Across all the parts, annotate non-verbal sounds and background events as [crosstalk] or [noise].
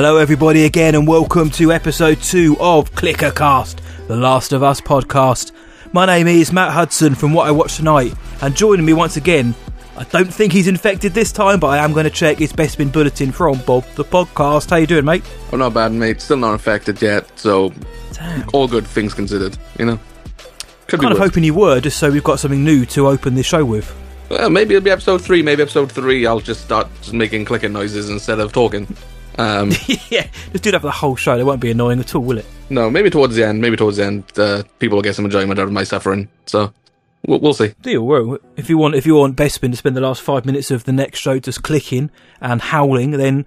Hello, everybody, again, and welcome to episode two of Clickercast, the Last of Us podcast. My name is Matt Hudson from What I Watched Tonight, and joining me once again, I don't think he's infected this time, but I am going to check his Bespin Bulletin from Bob the podcast. How you doing, mate? I'm not bad, mate. Still not infected yet, so Damn. all good things considered. You know, could Kind of worse. hoping you were, just so we've got something new to open the show with. Well, maybe it'll be episode three. Maybe episode three, I'll just start just making clicking noises instead of talking. Um, [laughs] yeah, just do that for the whole show. It won't be annoying at all, will it? no, maybe towards the end. Maybe towards the end, uh, people will get some enjoyment out of my suffering. So we'll, we'll see. Deal. Well, if you want, if you want Bespin to spend the last five minutes of the next show just clicking and howling, then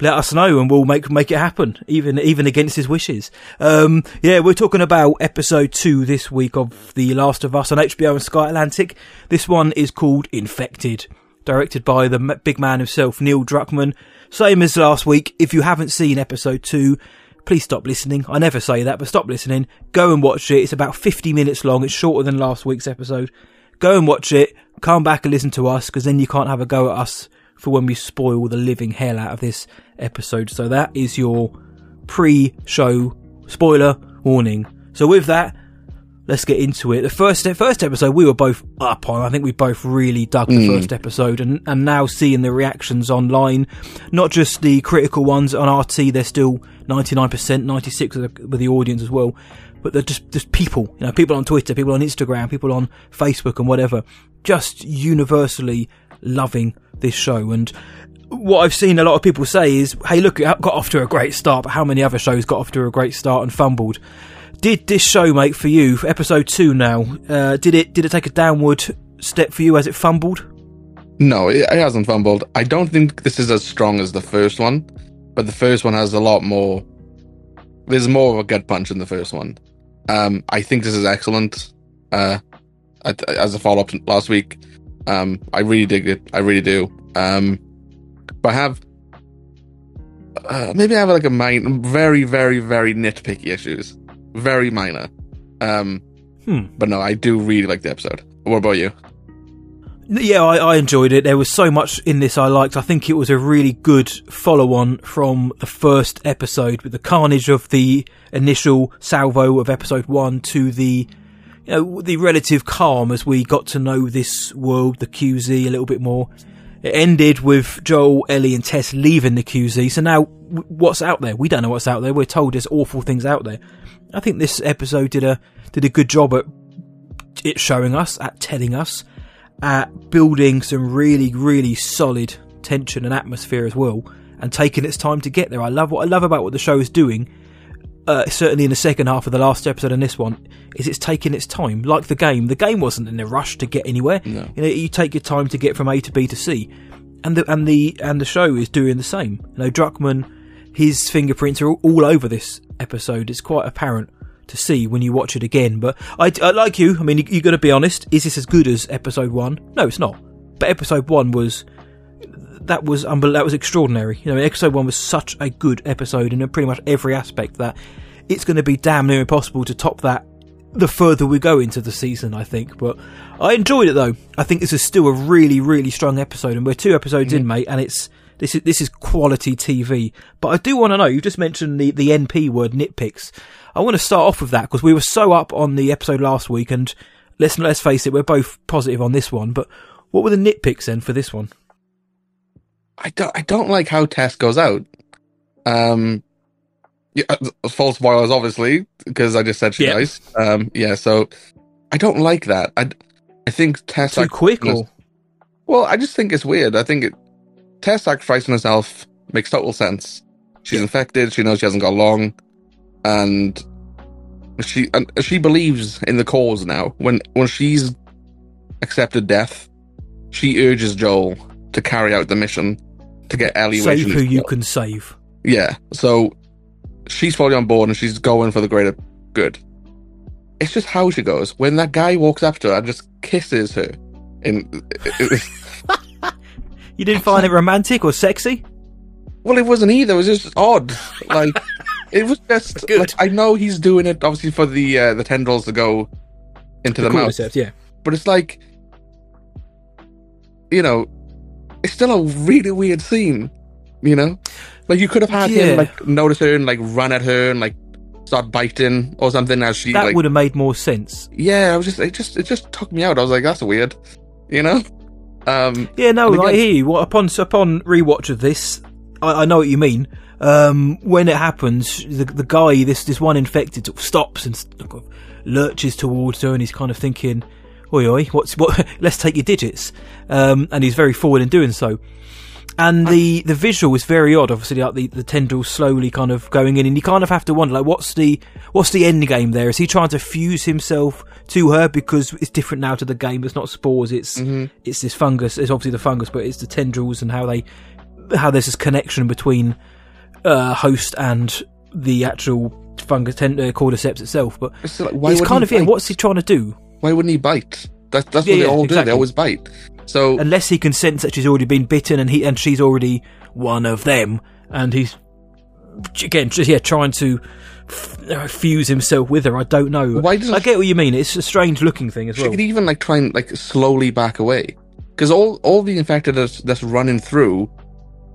let us know and we'll make make it happen, even even against his wishes. Um, yeah, we're talking about episode two this week of The Last of Us on HBO and Sky Atlantic. This one is called Infected, directed by the big man himself, Neil Druckmann. Same as last week. If you haven't seen episode two, please stop listening. I never say that, but stop listening. Go and watch it. It's about 50 minutes long. It's shorter than last week's episode. Go and watch it. Come back and listen to us, because then you can't have a go at us for when we spoil the living hell out of this episode. So that is your pre-show spoiler warning. So with that, let's get into it. The first first episode we were both up on. I think we both really dug the hmm. first episode, and and now seeing the reactions online, not just the critical ones on RT, they're still ninety nine percent, ninety six with the with the audience as well. But they're just just people, you know, people on Twitter, people on Instagram, people on Facebook, and whatever, just universally loving this show. And what I've seen a lot of people say is, "Hey, look, it got off to a great start, but how many other shows got off to a great start and fumbled?" Did this show, make for you, for episode two now? Uh, did it did it take a downward step for you as it fumbled? No, it, it hasn't fumbled. I don't think this is as strong as the first one, but the first one has a lot more. There's more of a gut punch in the first one. Um, I think this is excellent. Uh, as a follow up to last week, um, I really dig it. I really do. Um, but I have uh, maybe I have like a min- very, very, very nitpicky issues, very minor. Um, Hmm. but no, I do really like the episode. What about you? Yeah, I, I enjoyed it. There was so much in this I liked. I think it was a really good follow on from the first episode with the carnage of the initial salvo of episode one to the you know, the relative calm as we got to know this world, the QZ, a little bit more. It ended with Joel, Ellie, and Tess leaving the QZ. So now, what's out there? We don't know what's out there. We're told there's awful things out there. I think this episode did a did a good job at it showing us, at telling us, at building some really, really solid tension and atmosphere as well, and taking its time to get there. I love what I love about what the show is doing. Uh, certainly in the second half of the last episode and this one, is it's taking its time. Like the game, the game wasn't in a rush to get anywhere. No. You know, you take your time to get from A to B to C, and the and the and the show is doing the same. You know, Druckmann, his fingerprints are all over this episode. It's quite apparent to see when you watch it again. But I, I like you. I mean, you, you got to be honest. Is this as good as episode one? No, it's not. But episode one was that was unbel- that was extraordinary. You know, episode one was such a good episode in pretty much every aspect that it's going to be damn near impossible to top that the further we go into the season, I think. But I enjoyed it though. I think this is still a really, really strong episode, and we're two episodes in, mate, and it's this is this is quality TV. But I do want to know. You just mentioned the the NP word nitpicks. I want to start off with that because we were so up on the episode last week, and let's let's face it, we're both positive on this one. But what were the nitpicks then for this one? I don't I don't like how Tess goes out. Um yeah, uh, full spoilers obviously because I just said she Yeah. dies. Um yeah, so I don't like that. I I think Tess Too quick, or Well, I just think it's weird. I think it Tess sacrificing herself makes total sense. She's infected, she knows she hasn't got long and she and she believes in the cause now. When when she's accepted death, she urges Joel to carry out the mission to get Ellie save who you can save. Yeah, so she's fully on board and she's going for the greater good. It's just how she goes. When that guy walks up to her and just kisses her, in [laughs] [laughs] You didn't find it romantic or sexy? well, it wasn't either. It was just odd. [laughs] Like it was just. [laughs] Good. Like, I know he's doing it obviously for the uh, the tendrils to go into the, The mouth, cordyceps, yeah. but it's like you know, it's still a really weird scene. You know, like you could have had Yeah. him like notice her and like run at her and like start biting or something as she That like. would have made more sense. Yeah, I was just it just it just took me out. I was like, that's weird. You know. Um. Yeah, no, And I again- hear. Well, upon upon rewatch of this, I, I know what you mean. Um, when it happens, the the guy, this this one infected, sort of stops and sort of lurches towards her, and he's kind of thinking, "Oi, oi, what's what? [laughs] Let's take your digits." Um, and he's very forward in doing so. And the, the visual is very odd. Obviously, like the, the tendrils slowly kind of going in, and you kind of have to wonder, like, what's the what's the end game there? Is he trying to fuse himself to her because it's different now to the game? It's not spores. It's it's this fungus. It's obviously the fungus, but it's the tendrils and how they how there's this connection between uh, host and the actual fungus ten- uh, cordyceps itself. But It's like, why it's kind of yeah. What's he trying to do? Why wouldn't he bite? That, that's Yeah, what they yeah, all do. exactly. They always bite. So Unless he can sense that she's already been bitten and he and she's already one of them, and he's again just yeah trying to f- fuse himself with her. I don't know. Why doesn't I get what you mean. It's a strange looking thing as she well. She could even like try and like slowly back away because all all the infected that's, that's running through,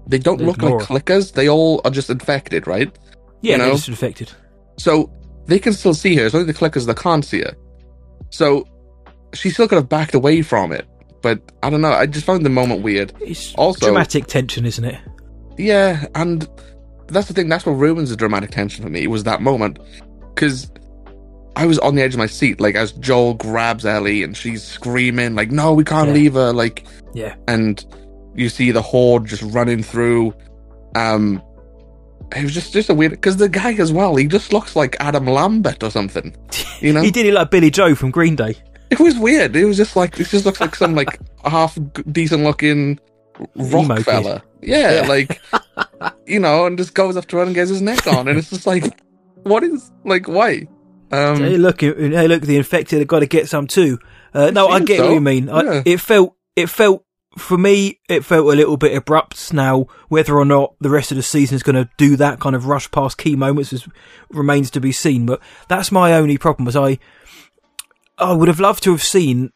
they don't They look like clickers. They all are just infected, right? Yeah, you they're know? just infected. So they can still see her. It's only the clickers that can't see her. So she still could have backed away from it. But I don't know. I just found the moment weird. It's Also- dramatic tension, isn't it? Yeah, and that's the thing. That's what ruins the dramatic tension for me. Was that moment because I was on the edge of my seat, like as Joel grabs Ellie and she's screaming, like, "No, we can't Yeah. leave her!" Like, Yeah. and you see the horde just running through. Um, it was just just a weird because the guy as well. He just looks like Adam Lambert or something. You [laughs] know, He did it like Billie Joe from Green Day. It was weird. It was just like it just looks like some like [laughs] half decent looking rock Emo fella. Yeah, Yeah. like you know, and just goes up to her and gets his neck on, and it's just like, what is like why? Um, hey, look! Hey, look! The infected have got to get some too. Uh, no, I get what you mean. I, Yeah. it felt, it felt for me, it felt a little bit abrupt. Now, whether or not the rest of the season is going to do that kind of rush past key moments is, remains to be seen. But that's my only problem. Was I, I would have loved to have seen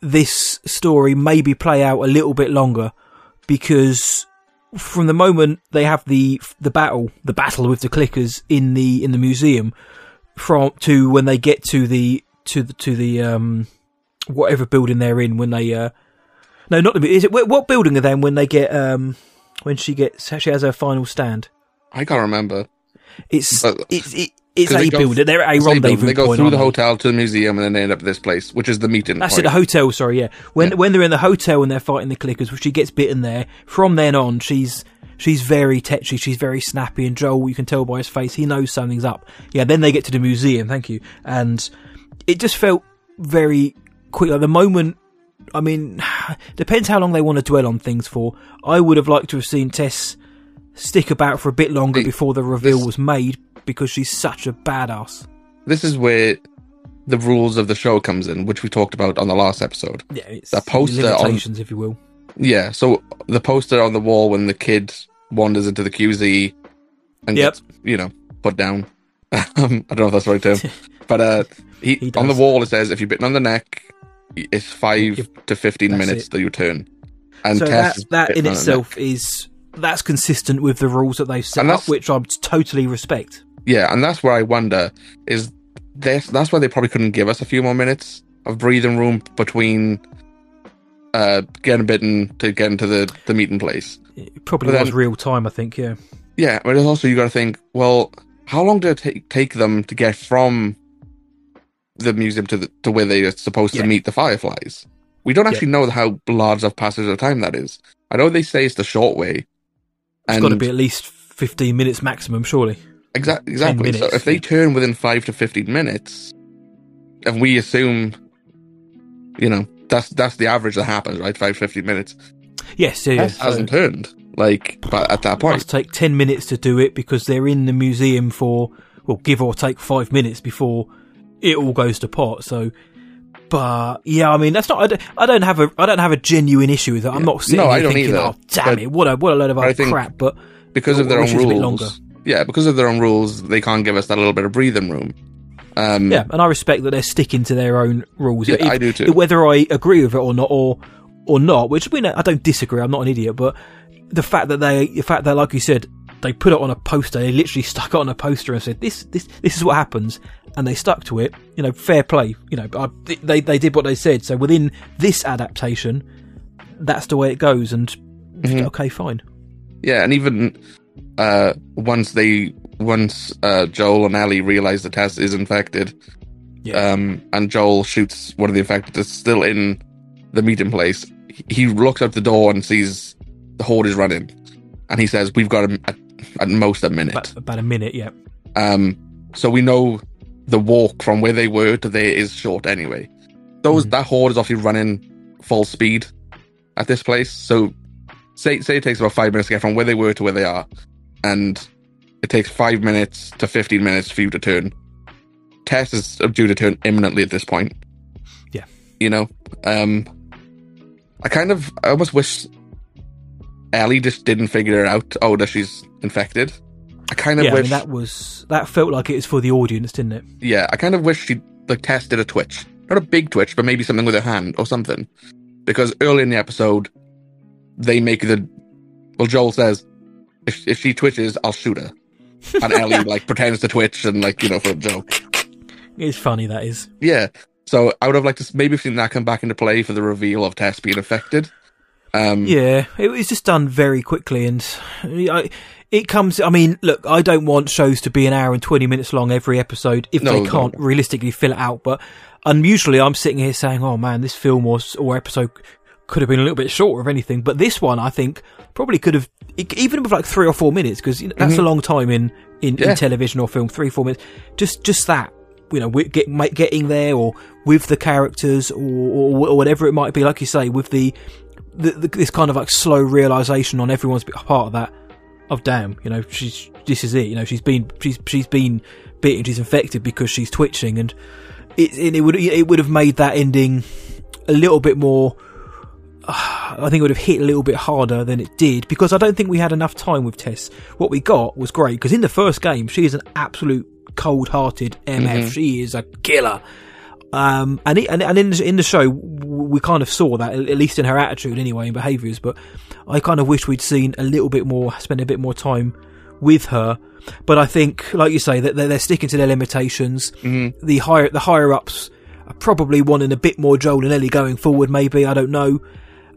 this story maybe play out a little bit longer because from the moment they have the the battle, the battle with the clickers in the in the museum, from to when they get to the to the to the um whatever building they're in when they uh no not the is it what building are they in when they get um when she gets she has her final stand I can't remember. it's But- it's it, it's a go- building they're at a rendezvous They go point, through the hotel to the museum, and then they end up at this place, which is the meeting That's point. at the hotel, sorry, yeah. When Yeah. when they're in the hotel and they're fighting the clickers, which she gets bitten there. From then on, she's she's very tetchy, she's very snappy, and Joel, you can tell by his face, he knows something's up. Yeah, then they get to the museum, thank you. And it just felt very quick. Like the moment, I mean, [sighs] depends how long they want to dwell on things for. I would have liked to have seen Tess stick about for a bit longer The- before the reveal this- was made because she's such a badass. this is where the rules of the show comes in, which we talked about on the last episode. Yeah, it's The poster on- if you will. Yeah, so the poster on the wall when the kid wanders into the QZ and Yep. gets, you know, put down. [laughs] um, I don't know if that's the right term, [laughs] but uh, he, He on the wall it says if you're bitten on the neck, it's five Yep. to fifteen minutes it. till you turn. And so that that in bitten on the itself is that's consistent with the rules that they've set up, which I totally respect. Yeah, and that's where I wonder is this that's why they probably couldn't give us a few more minutes of breathing room between uh getting bitten to get into the the meeting place. It probably But was then- real time, I think. Yeah, Yeah, but it's also you got to think, well, how long did it take take them to get from the museum to the, to where they are supposed Yeah. to meet the fireflies? We don't actually know how large of passage of time that is. I know they say it's the short way, it's got to be at least fifteen minutes maximum, surely. Exa- exactly. so if they yeah. turn within five to fifteen minutes, and we assume, you know, that's that's the average that happens, right? Five to fifteen minutes. Yes, yeah, yeah. So hasn't turned. Like, but at that it point, must take ten minutes to do it because they're in the museum for well, give or take five minutes before it all goes to pot. So. But yeah, I mean that's not. I don't, I don't have a. I don't have a genuine issue with it. I'm Yeah. not sitting No, I don't thinking, either. "Oh, damn But- it! What a what a load of other think- crap." But because of their own it a bit rules, longer. Yeah, because of their own rules, they can't give us that little bit of breathing room. Um, Yeah, and I respect that they're sticking to their own rules. Yeah, If- I do too. Whether I agree with it or not, or or not, which I mean, I don't disagree. I'm not an idiot, but the fact that they, the fact that, like you said, they put it on a poster, they literally [laughs] stuck it on a poster and said, "This, this, this is what happens," and they stuck to it. You know, fair play. You know, I, they they did what they said. So within this adaptation, that's the way it goes. And Mhm. okay, fine. Yeah, and even uh, once they once uh, Joel and Ellie realize the Tess is infected, Yeah. um, and Joel shoots one of the infected that's still in the meeting place. he- looks out the door and sees the horde is running, and he says, "We've got a, at, at most a minute." About, about a minute. Yeah. Um, so we know the walk from where they were to there is short anyway. Those Mhm. that horde is obviously running full speed at this place. So say say it takes about five minutes to get from where they were to where they are, and it takes five minutes to fifteen minutes for you to turn. Tess is due to turn imminently at this point. Yeah. you know, um, I kind of I almost wish Ellie just didn't figure it out. Oh, that she's infected. I kind of yeah. I wish mean, that was that felt like it was for the audience, didn't it? yeah, I kind of wish she like tested a twitch, not a big twitch, but maybe something with her hand or something. Because early in the episode, they make the well, Joel says, if if she twitches, I'll shoot her, and [laughs] Ellie like pretends to twitch and like you know for a joke. It's funny that is. Yeah, so I would have liked to maybe seen that come back into play for the reveal of Tess being affected. Um, Yeah, it was just done very quickly, and I, it comes. I mean, look, I don't want shows to be an hour and twenty minutes long every episode if No, they can't realistically fill it out. But unusually, I'm sitting here saying, "Oh man, this film or s- or episode could have been a little bit shorter of anything." But this one, I think, probably could have even with like three or four minutes because you know, that's mm-hmm. a long time in in, Yeah. in television or film. Three four minutes, just just that. You know, get, getting there, or with the characters, or, or, or whatever it might be. Like you say, with the the, the, this kind of like slow realization on everyone's part of that of damn you know she's this is it you know she's been she's she's been bitten she's infected because she's twitching and it it would it would have made that ending a little bit more I think it would have hit a little bit harder than it did because I don't think we had enough time with Tess. What we got was great because in the first game she is an absolute cold-hearted MF. She is a killer. Um, and, it, and and in the, in the show, we kind of saw that at least in her attitude anyway, and behaviours. But I kind of wish we'd seen a little bit more, spend a bit more time with her. But I think, like you say, that they're, they're sticking to their limitations. Mm-hmm. The higher the higher ups are probably wanting a bit more Joel and Ellie going forward. Maybe I don't know,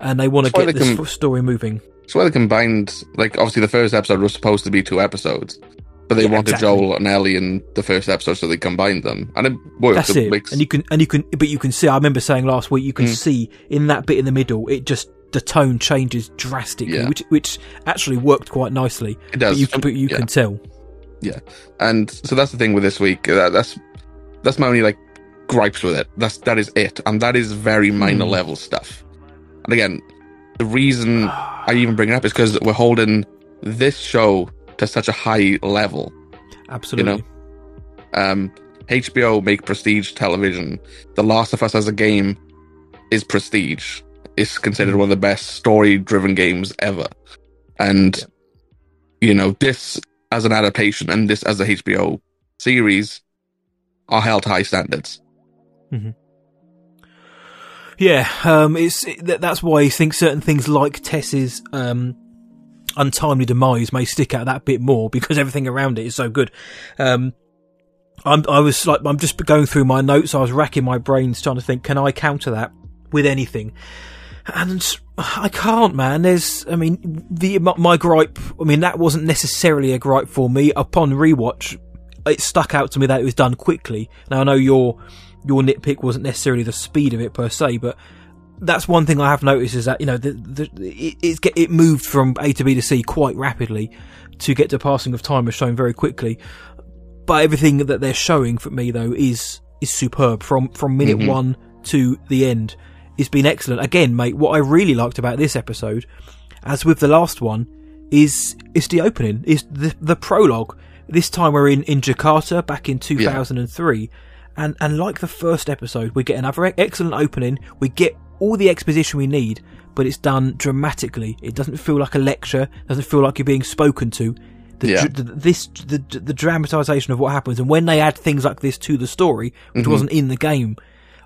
and they want to get this can- story moving. So why they combined, like, obviously the first episode was supposed to be two episodes, but they Yeah, wanted exactly. Joel and Ellie in the first episode, so they combined them, and it worked. That's it. makes- And you can and you can, but you can see. I remember saying last week, you can Mm. see in that bit in the middle, it just the tone changes drastically, Yeah. which which actually worked quite nicely. it does. But you, can- but you yeah. can tell. Yeah, And so that's the thing with this week. That, that's that's my only like gripes with it. That's that is it, and that is very minor Hmm. level stuff. And again, the reason I even bring it up is because we're holding this show to such a high level. Absolutely. You know? Um, HBO make prestige television. The Last of Us as a game is prestige. It's considered Mm. one of the best story-driven games ever, and you know this as an adaptation and this as a HBO series are held to high standards. Yeah, um, it's it, that's why I think certain things like Tess's um, untimely demise may stick out that bit more because everything around it is so good. Um, I'm, I was like, I'm just going through my notes. I was racking my brains trying to think, can I counter that with anything? And I can't, man. There's, I mean, the my, gripe. I mean, that wasn't necessarily a gripe for me. Upon rewatch, it stuck out to me that it was done quickly. Now I know your your nitpick wasn't necessarily the speed of it per se, but that's one thing I have noticed is that you know the, the it it's get, it moved from A to B to C quite rapidly to get to passing of time is shown very quickly. But everything that they're showing for me though is is superb from from minute Mhm. one to the end. It's been excellent. Again, mate, what I really liked about this episode, as with the last one, is is the opening, is the the prologue. This time we're in in Jakarta back in 2003, and and and like the first episode, we get another excellent opening. We get all the exposition we need, but it's done dramatically. It doesn't feel like a lecture. Doesn't feel like you're being spoken to. The, Yeah. the this the the dramatization of what happens, and when they add things like this to the story, which Mhm. wasn't in the game,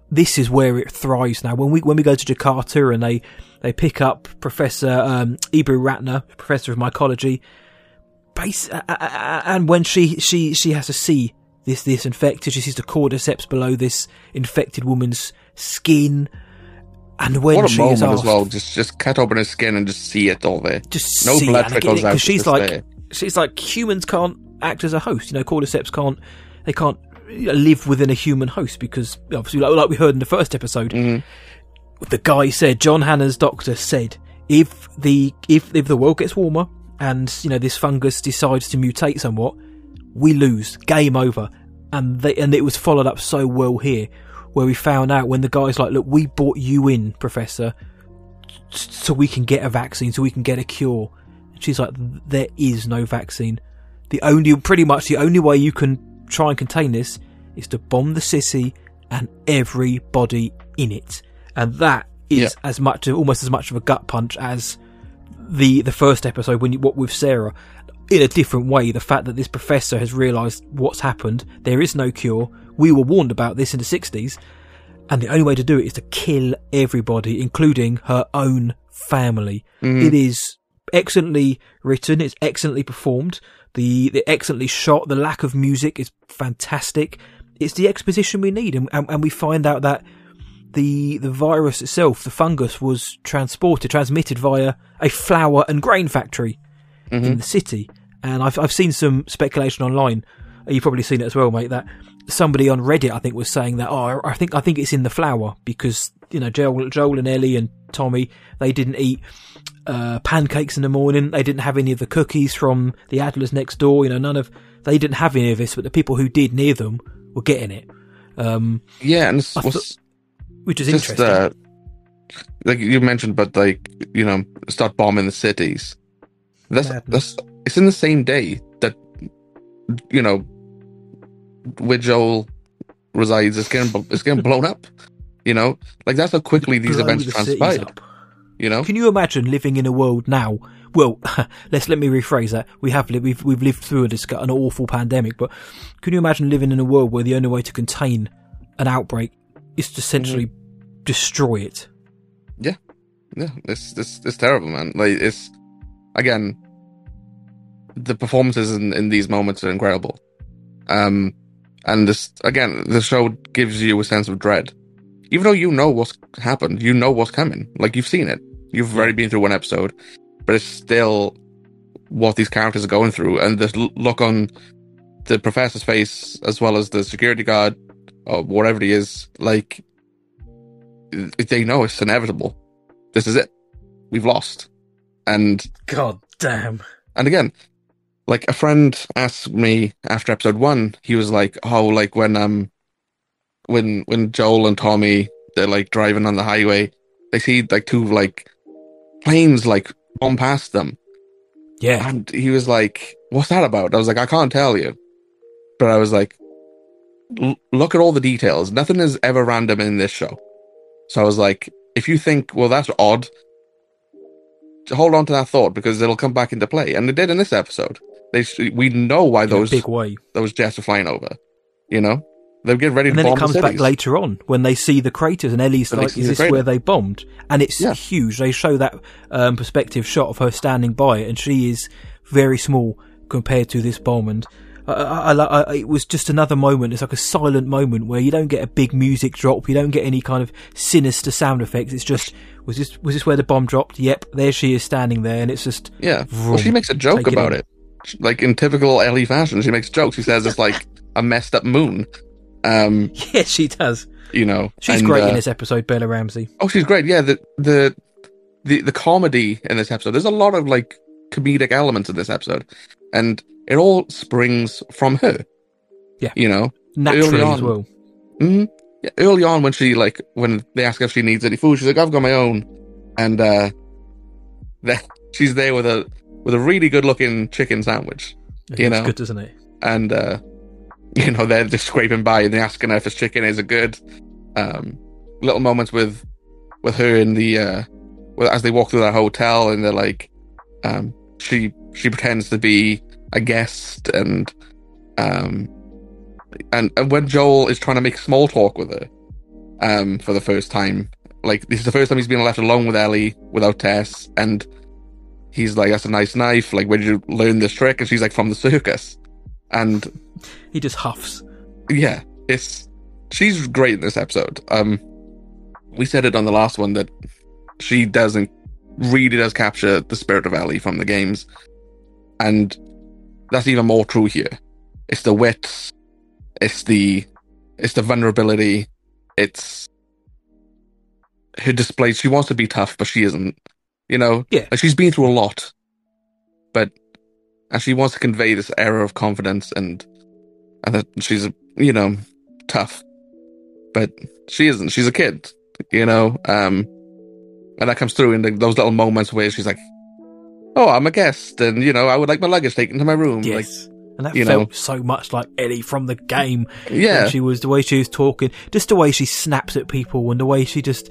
this is where it thrives now. When we when we go to Jakarta and they they pick up Professor um, Ibu Ratna, Professor of Mycology, base, uh, uh, and when she she she has to see this this infected, she sees the cordyceps below this infected woman's skin. And when what a she moment is asked, as well. Just just cut open her skin and just see it all there. just No see blood trickles out. she's like there. she's like humans can't act as a host. You know, cordyceps can't they can't live within a human host because obviously, like, like we heard in the first episode, Mhm. the guy said John Hannah's doctor said if the if if the world gets warmer and you know this fungus decides to mutate somewhat, we lose. Game over. And they and it was followed up so well here, where we found out when the guy's like, "Look, we brought you in, Professor, so we can get a vaccine, so we can get a cure." And she's like, "There is no vaccine. The only, pretty much, the only way you can try and contain this is to bomb the city and everybody in it." And that is Yeah. as much, almost as much of a gut punch as the the first episode when you what with Sarah. In a different way, the fact that this professor has realised what's happened, there is no cure. We were warned about this in the sixties, and the only way to do it is to kill everybody, including her own family. Mhm. It is excellently written. It's excellently performed. The the excellently shot. The lack of music is fantastic. It's the exposition we need, and and, and we find out that the the virus itself, the fungus, was transported, transmitted via a flour and grain factory in the city. And I've I've seen some speculation online. You've probably seen it as well, mate. That somebody on Reddit, I think, was saying that. Oh, I think I think it's in the flour because you know Joel, Joel and Ellie and Tommy they didn't eat uh, pancakes in the morning. They didn't have any of the cookies from the Adlers next door. You know, none of they didn't have any of this, but the people who did near them were getting it, um, Yeah, and it's, what's which is just interesting. uh, like you mentioned, but like you know, start bombing the cities. That's Madness. that's it's in the same day that you know where Joel resides is getting is getting blown up. You know, like that's how quickly these Blow events the transpired. You know, Can you imagine living in a world now? Well, [laughs] let's let me rephrase that. We have lived, we've we've lived through a disc- an awful pandemic, but can you imagine living in a world where the only way to contain an outbreak is to essentially Mm-hmm. destroy it? Yeah, yeah, it's it's it's terrible, man. Like it's again, the performances in, in these moments are incredible. Um, and this again, the show gives you a sense of dread, even though you know what's happened, you know what's coming. Like you've seen it, you've already been through one episode, but it's still what these characters are going through, and the look on the professor's face as well as the security guard or whatever he is, like they know it's inevitable. This is it. We've lost. And God damn! and again, like a friend asked me after episode one, he was like, "Oh, like when um, when when Joel and Tommy they're like driving on the highway, they see like two like planes like bomb past them, Yeah, and he was like, "What's that about?" I was like, "I can't tell you," but I was like, "Look at all the details. Nothing is ever random in this show." So I was like, "If you think, well, that's odd." Hold on to that thought because it'll come back into play, and it did in this episode. They we know why those big way. those jets are flying over. You know, they're getting ready And to then bomb it comes the back later on when they see the craters, and Ellie's When like, "Is this crater. where they bombed?" And it's Yeah. huge. They show that um, perspective shot of her standing by it, and she is very small compared to this bomb. And I, I, I, I, it was just another moment. It's like a silent moment where you don't get a big music drop, you don't get any kind of sinister sound effects. It's just was this was this where the bomb dropped? Yep, there she is standing there, and it's just Yeah. Well, she makes a joke about it. Like in typical Ellie fashion, she makes jokes. She says it's like [laughs] a messed up moon. Um, yeah, she does. you know, She's and, great uh, in this episode, Bella Ramsey. Oh, she's great. Yeah, the the the the comedy in this episode. There's a lot of like comedic elements in this episode, and it all springs from her. Yeah. you know. Naturally on. as well. hmm Yeah, early on when she like when they ask if she needs any food, she's like, "I've got my own," and uh, that [laughs] she's there with a with a really good looking chicken sandwich, It You know. good, doesn't it? and uh, you know they're just scraping by and they're asking her if it's chicken. Is a good? Um, little moments with with her in the uh, as they walk through that hotel, and they're like, um, she she pretends to be a guest, and um, and and when Joel is trying to make small talk with her, um, for the first time. Like this is the first time he's been left alone with Ellie without Tess, and he's like, "That's a nice knife. Like, where did you learn this trick?" And she's like, "From the circus." And He just huffs. yeah, it's she's great in this episode. Um, we said it on the last one that she doesn't really does capture the spirit of Ellie from the games, and that's even more true here. It's the wits, it's the it's the vulnerability, it's her display. She wants to be tough, but she isn't. You know, Yeah. like she's been through a lot, but and she wants to convey this air of confidence and and that she's you know tough, but she isn't. She's a kid, you know. Um, and that comes through in the, those little moments where she's like, "Oh, I'm a guest, and you know, I would like my luggage taken to my room." Like, Yes. and that you felt so much like Ellie from the game. yeah, she was the way she was talking, just the way she snaps at people, and the way she just,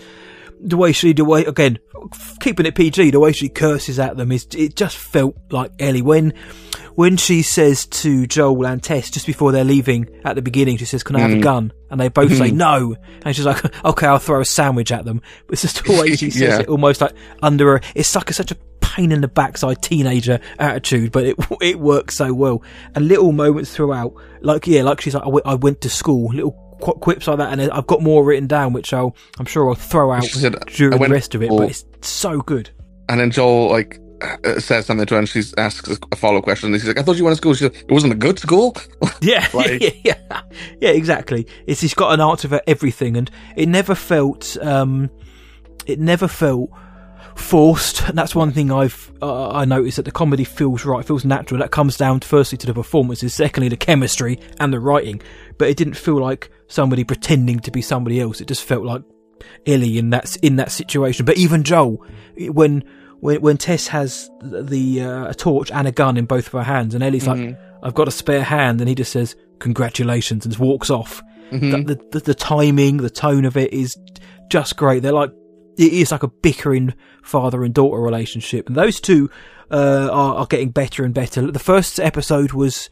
the way she, the way again, keeping it PG, the way she curses at them is, it just felt like Ellie when, when she says to Joel and Tess just before they're leaving at the beginning, she says, "Can I have a Mm. gun?" And they both say no, and she's like, [laughs] "Okay, I'll throw a sandwich at them." But it's just the way she [laughs] says Yeah. it, almost like under her. It's like a, such a pain in the backside teenager attitude, but it [laughs] it works so well. And little moments throughout, like yeah, like she's like, I went, I went to school, little qu- quips like that, and I've got more written down, which I'll I'm sure I'll throw out said, during "I the rest of it. But it's so good. and then Joel like uh, says something to her, and she asks a follow-up question. And she's like, "I thought you went to school." She's like, "It wasn't a good school." [laughs] Yeah, [laughs] Like- yeah, [laughs] yeah, yeah, exactly. It's he's got an answer for everything, and it never felt, um, it never felt forced. And that's one thing I've uh, I noticed that the comedy feels right, feels natural. That comes down firstly to the performances, secondly the chemistry and the writing. But it didn't feel like somebody pretending to be somebody else. It just felt like Ellie in that in that situation. But even Joel, when when when Tess has the uh, a torch and a gun in both of her hands, and Ellie's like, "I've got a spare hand," and he just says, "Congratulations," and walks off. Mhm. The, the the timing, the tone of it is just great. They're like it is like a bickering father and daughter relationship, and those two uh, are, are getting better and better. The first episode was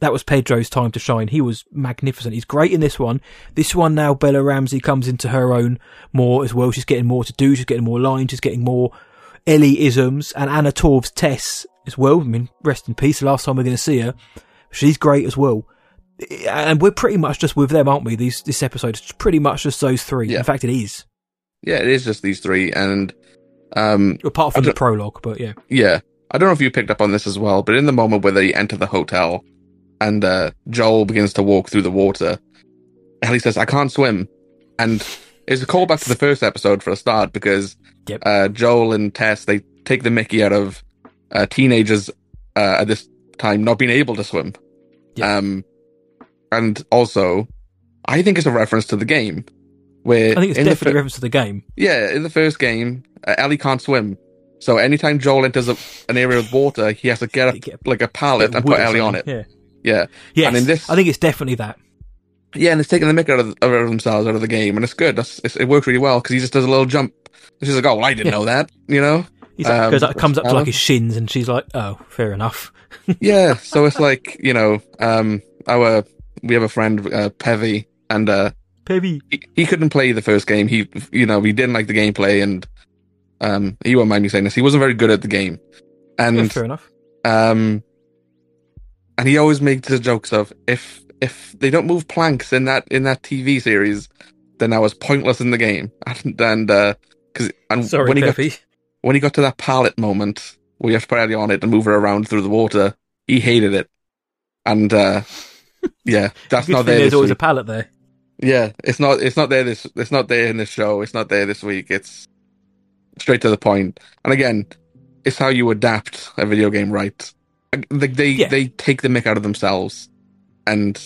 that was Pedro's time to shine. He was magnificent. He's great in this one. This one now, Bella Ramsey comes into her own more as well. She's getting more to do. She's getting more lines. She's getting more Ellie isms and Anna Torv's Tess as well. I mean, rest in peace. The last time we're going to see her, she's great as well. And we're pretty much just with them, aren't we? These this episode is pretty much just those three. Yeah. In fact, it is Yeah, it is just these three, and um, apart from the prologue. But yeah, yeah, I don't know if you picked up on this as well, but in the moment where they enter the hotel and uh, Joel begins to walk through the water, Ellie says, "I can't swim," and it's a callback to the first episode for a start because Yep. uh, Joel and Tess they take the Mickey out of uh, teenagers uh, at this time not being able to swim. Yep. Um, and also, I think it's a reference to the game. Where I think it's definitely fir- a reference to the game. yeah, in the first game, uh, Ellie can't swim. So anytime Joel enters a, an area of water, he has to get, a, Get like a pallet and put Ellie on it. Yeah. Yeah, Yes. And in this- I think it's definitely that. yeah, and it's taking the mick out of, out of themselves out of the game, and it's good. That's, it's, it works really well because he just does a little jump. She's like, "Oh, well, I didn't Yeah. know that," you know? He's like, Um, goes comes up to like his shins, and she's like, "Oh, fair enough." [laughs] yeah. So it's like you know, um, our we have a friend, uh, Pevy, and uh, Baby. he, he couldn't play the first game. He, you know, he didn't like the gameplay, and um, he won't mind me saying this. He wasn't very good at the game, and Yeah, fair enough. Um, and he always makes the jokes of if if they don't move planks in that in that TV series, then I was pointless in the game. [laughs] And and because and Sorry, when he got Peppy. when he got to that pallet moment where you have to put Ellie on it and move her around through the water, he hated it. And uh, [laughs] yeah, that's not there. There's always week. a pallet there. Yeah, it's not. It's not there. This. It's not there in this show. It's not there this week. It's straight to the point. And again, it's how you adapt a video game, right? Like they Yeah. they take the mick out of themselves, and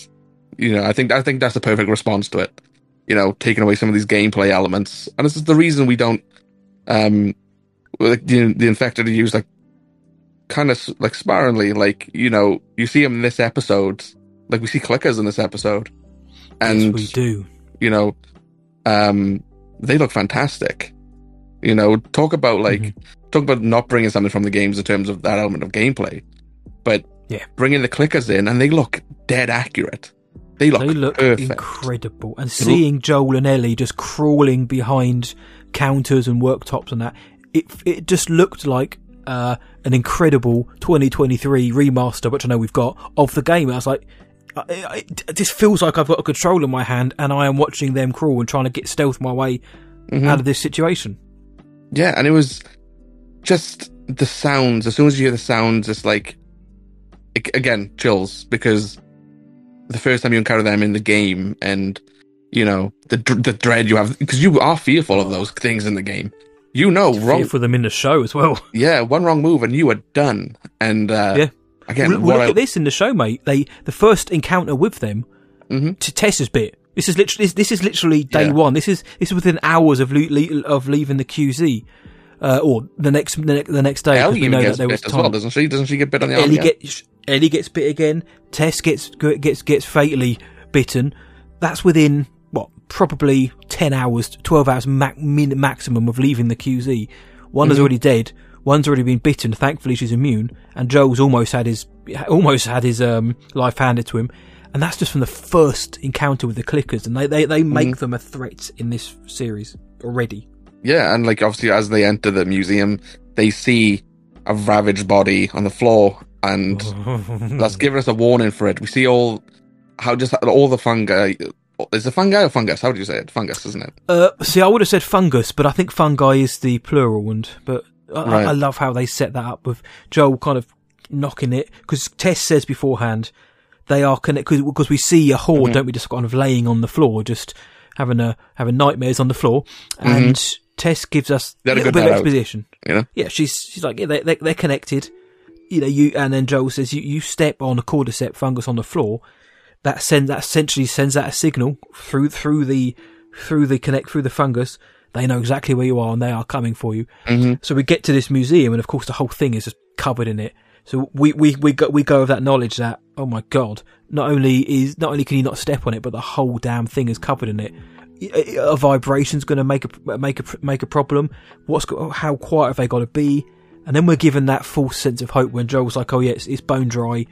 you know, I think I think that's the perfect response to it. You know, taking away some of these gameplay elements, and this is the reason we don't. Um, like the the infected are used like kind of like sparingly. Like you know, you see them in this episode. Like we see clickers in this episode, and yes, we do. you know, um, they look fantastic. You know, talk about like Mm-hmm. talk about not bringing something from the games in terms of that element of gameplay, but Yeah. bringing the clickers in and they look dead accurate. They look, They look perfect. incredible. And seeing Joel and Ellie just crawling behind counters and worktops and that, it it just looked like uh, an incredible 2023 remaster, which I know we've got of the game. I was like, it just feels like I've got a control in my hand, and I am watching them crawl and trying to get stealth my way Mhm. out of this situation. Yeah, and it was just the sounds. As soon as you hear the sounds, it's like again chills because the first time you encounter them in the game, and you know the the dread you have because you are fearful of those things in the game. You know, wrong, for them in the show as well. [laughs] yeah, one wrong move and you are done. And uh, Yeah. again, well, look I- at this in the show, mate. They the first encounter with them Mhm. to Tess's bit. This is literally this is literally day Yeah. one. This is this is within hours of le- le- of leaving the QZ, uh, or the next the, next day. Ellie we even gets bit as well, doesn't she? Doesn't she get bit on the? Ellie again? gets Ellie gets bit again. Tess gets gets gets fatally bitten. That's within what probably ten hours, twelve hours mac, min, maximum of leaving the QZ. One is Mhm. already dead. One's already been bitten. Thankfully, she's immune. And Joel's almost had his almost had his um, life handed to him. And that's just from the first encounter with the clickers. And they they, they make Mm-hmm. them a threat in this series already. Yeah, and like obviously as they enter the museum, they see a ravaged body on the floor, and [laughs] that's giving us a warning for it. We see all how just all the fungi. Is it fungi or fungus? How would you say it? Fungus, isn't it? Uh, see, I would have said fungus, but I think fungi is the plural, and but I, Right. I love how they set that up with Joel kind of knocking it because Tess says beforehand they are connected because we see a horde, Mhm. don't we? Just kind of laying on the floor, just having a having nightmares on the floor, and Tess gives us a little good bit of night out. exposition. You know? Yeah, she's she's like yeah, they, they they're connected. You know, you and then Joel says you, you step on a cordyceps fungus on the floor. That sends that essentially sends out a signal through through the through the connect through the fungus. They know exactly where you are and they are coming for you. hmm So we get to this museum and of course the whole thing is just covered in it. So we we we go we go with that knowledge that oh my god, not only is not only can you not step on it, but the whole damn thing is covered in it. A a vibration's going to make a make a make a problem. What's how quiet have they got to be? And then we're given that false sense of hope when Joel's like, "Oh yeah, it's, it's bone dry,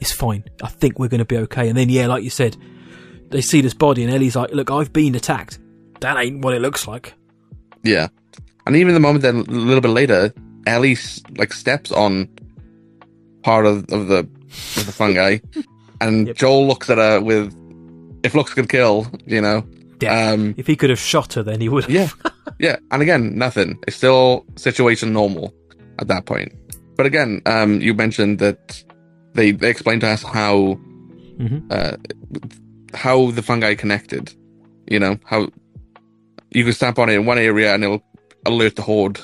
it's fine. I think we're going to be okay." And then yeah, like you said, they see this body and Ellie's like, "Look, I've been attacked. That ain't what it looks like." Yeah, and even the moment then a little bit later, Ellie like steps on part of, of the of the fungi, [laughs] and Yep. Joel looks at her with, "If looks could kill," you know. Yeah. Um, If he could have shot her, then he would. have. Yeah, yeah, and again, nothing. It's still situation normal at that point. But again, um, you mentioned that they they explained to us how Mhm. uh, how the fungi connected. You know how you can stamp on it in one area and it'll alert the horde.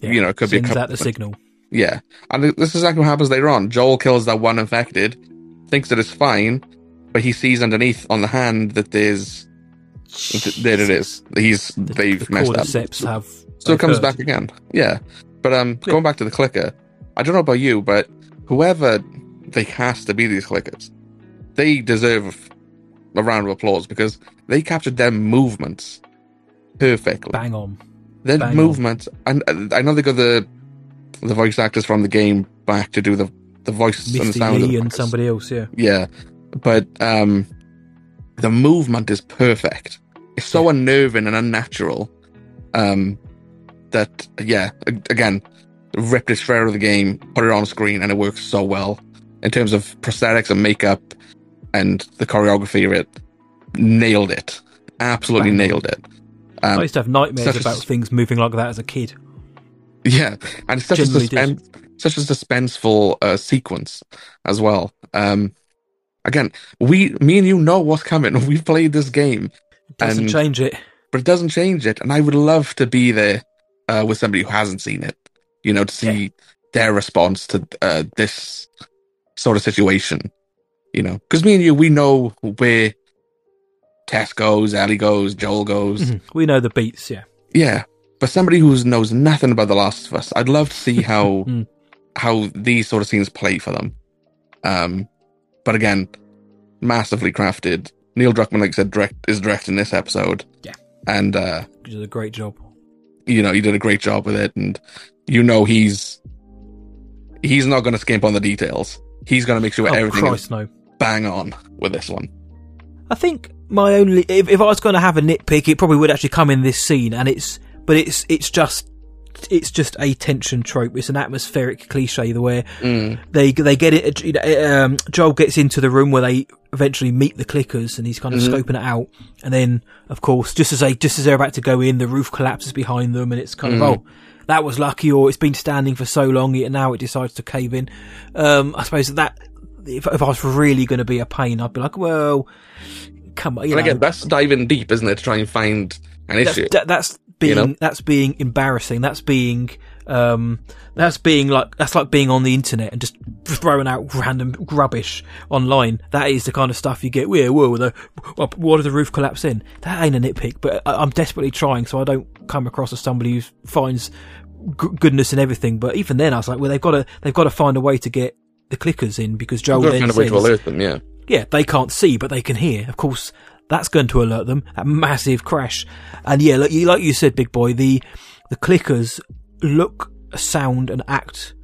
You know, it could be a couple out the signal. Yeah, and this is exactly what happens later on. Joel kills that one infected, thinks that it's fine, but he sees underneath on the hand that there's there it is. He's The, they've the messed up. have. So it comes occurred. back again. Yeah. But um Yeah. going back to the clicker, I don't know about you, but whoever they cast to be these clickers, they deserve a round of applause because they captured their movements perfectly. Bang on. Their bang on. movements and uh, I know they got the the voice actors from the game back to do the the voice and the Misty sound of the Lee and somebody else, yeah. Yeah. But um the movement is perfect. It's so unnerving and unnatural. Um that yeah, again, ripped it straight out of the game, put it on screen, and it works so well. In terms of prosthetics and makeup and the choreography of it, nailed it. Absolutely nailed it. I Um, used to have nightmares such a about things moving like that as a kid. yeah, and it's such a, suspense, such a suspenseful uh, sequence as well. Um, again, we, me and you know what's coming. [laughs] We've played this game, It Doesn't And- change it. but it doesn't change it. And I would love to be there uh, with somebody who hasn't seen it, you know, to see their response to uh, this sort of situation, you know, because me and you, we know where Tess goes, Ellie goes, Joel goes, Mhm. We know the beats, yeah. yeah. But somebody who knows nothing about The Last of Us, I'd love to see how [laughs] Mm. how these sort of scenes play for them. Um, but again, massively crafted. Neil Druckmann, like I said, direct, is directing this episode. Yeah. and uh, You did a great job. You know, he did a great job with it, and you know he's he's not going to skimp on the details. He's going to make sure Oh, everything Christ, is no. bang on with this one. I think my only if, if I was going to have a nitpick, it probably would actually come in this scene, and it's but it's it's just it's just a tension trope. It's an atmospheric cliche, the way Mm. they they get it. You know, um, Joel gets into the room where they eventually meet the clickers, and he's kind of Mhm. scoping it out. And then, of course, just as they just as they're about to go in, the roof collapses behind them, and it's kind Mhm. of oh. That was lucky, or it's been standing for so long, and now it decides to cave in. Um, I suppose that if, if I was really going to be a pain, I'd be like, well, come on, you And know, again, that's diving deep, isn't it, to try and find an that's, issue? that- that's being You know? that's being embarrassing. That's being um, that's being like that's like being on the internet and just throwing out random rubbish online. That is the kind of stuff you get. Yeah, whoa, the what did the roof collapse in? That ain't a nitpick, but I, I'm desperately trying so I don't come across as somebody who finds g- goodness in everything. But even then, I was like, well, they've got to they've got to find a way to get the clickers in because Joel We've got to then find a way to says- alert them, yeah. yeah, they can't see, but they can hear. Of course, that's going to alert them. That massive crash, and yeah, like you like you said, big boy, the the clickers look, sound, and act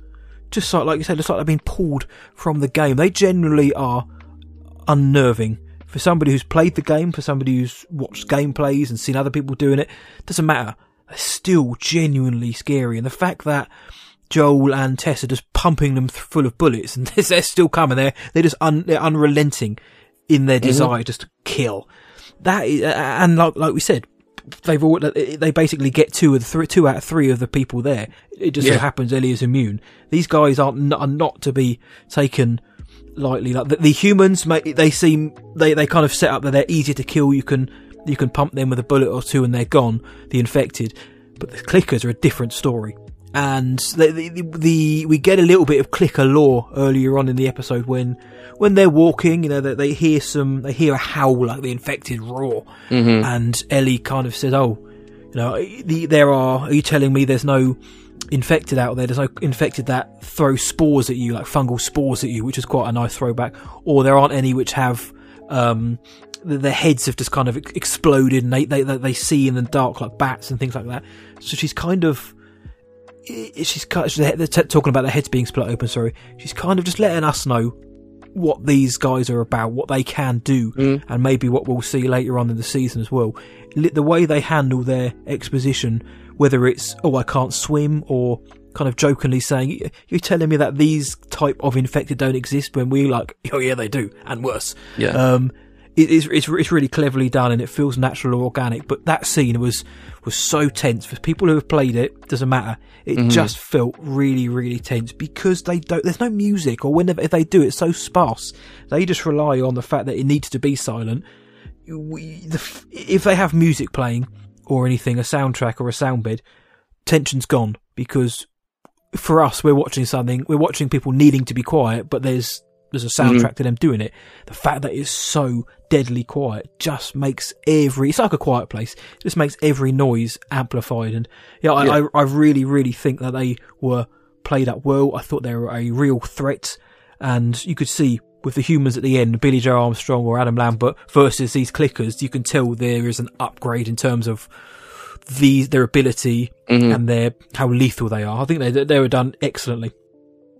just like like you said, just like they've been pulled from the game. They generally are unnerving for somebody who's played the game, for somebody who's watched gameplays and seen other people doing it. Doesn't matter. They're still genuinely scary, and the fact that Joel and Tess are just pumping them th- full of bullets, and [laughs] they're still coming. They're they're just un, they're unrelenting in their mm-hmm. desire just to kill. That is, and like like we said, they've all they basically get two of three, two out of three of the people there. It just so Yeah. happens Ellie's immune. These guys aren't are not to be taken lightly. Like the, the humans, mate, they seem they they kind of set up that they're easier to kill. You can you can pump them with a bullet or two and they're gone. The infected, but the clickers are a different story. And the, the, the we get a little bit of clicker lore earlier on in the episode when when they're walking, you know, they, they hear some they hear a howl like the infected roar, Mm-hmm. and Ellie kind of says, "Oh, you know, the, there are. Are you telling me there's no infected out there? There's no infected that throw spores at you, like fungal spores at you, which is quite a nice throwback. Or there aren't any which have um, their heads have just kind of exploded and they, they they they see in the dark like bats and things like that. So she's kind of." She's kind they're t- talking about their heads being split open. Sorry, she's kind of just letting us know what these guys are about, what they can do, Mm. and maybe what we'll see later on in the season as well. The way they handle their exposition, whether it's "oh I can't swim" or kind of jokingly saying "you're telling me that these type of infected don't exist," when we like [laughs] "oh yeah they do," and worse. Yeah. Um, it's, it's it's really cleverly done and it feels natural or organic. But that scene was was so tense for people who have played it. Doesn't matter. It mm-hmm. just felt really really tense because they don't. There's no music or whenever if they do it's so sparse. They just rely on the fact that it needs to be silent. We, the, if they have music playing or anything, a soundtrack or a sound bed, tension's gone because for us we're watching something. We're watching people needing to be quiet, but there's there's a soundtrack to them doing it. The fact that it's so deadly quiet just makes every, it's like a quiet place. It just makes every noise amplified. And yeah, I, Yeah. I, I really, really think that they were played up well. I thought they were a real threat. And you could see with the humans at the end, Billie Joe Armstrong or Adam Lambert versus these clickers, you can tell there is an upgrade in terms of these, their ability Mhm. and their, how lethal they are. I think they, they were done excellently.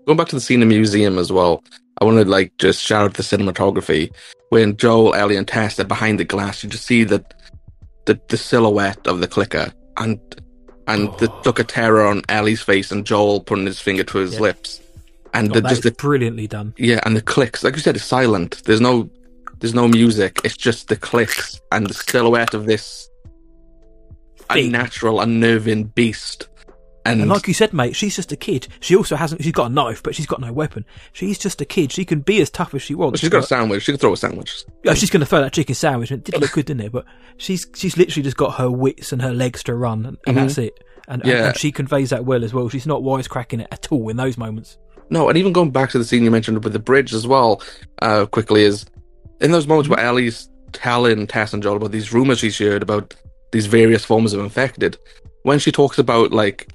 Going back to the scene in the museum as well, I want to like just shout out the cinematography when Joel, Ellie, and Tess are behind the glass. You just see the the, the silhouette of the clicker and and the oh. look of terror on Ellie's face and Joel putting his finger to his Yeah. lips, and Oh, the, that just the brilliantly done. yeah, and the clicks. Like you said, it's silent. There's no there's no music. It's just the clicks and the silhouette of this unnatural, unnerving beast. And, And like you said, mate, she's just a kid. She also hasn't. She's got a knife, but she's got no weapon. She's just a kid. She can be as tough as she wants. she's got a sandwich. She can throw a sandwich. Yeah, she's going to throw that chicken sandwich, it did look good, didn't it? But she's she's literally just got her wits and her legs to run, and, and Mhm. that's it. And, and- Yeah. and she conveys that well as well. She's not wisecracking it at all in those moments. No, and even going back to the scene you mentioned with the bridge as well, uh, quickly is in those moments where Ellie's telling Tess and Joel about these rumors she's heard about these various forms of infected. When she talks about like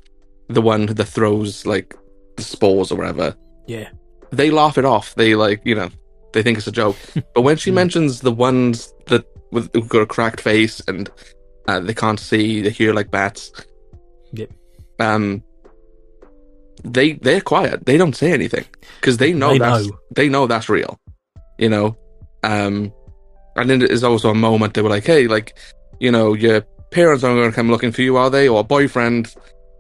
the one that throws like the spores or whatever, Yeah, they laugh it off. They like you know they think it's a joke. [laughs] but when she Mm. mentions the ones that with who've got a cracked face and uh, they can't see, they hear like bats. Yep. Um. They they're quiet. They don't say anything because they know They that's know. they know that's real. You know. Um. and then there's also a moment they were like, "Hey, like, you know, your parents aren't going to come looking for you, are they? Or a boyfriend?"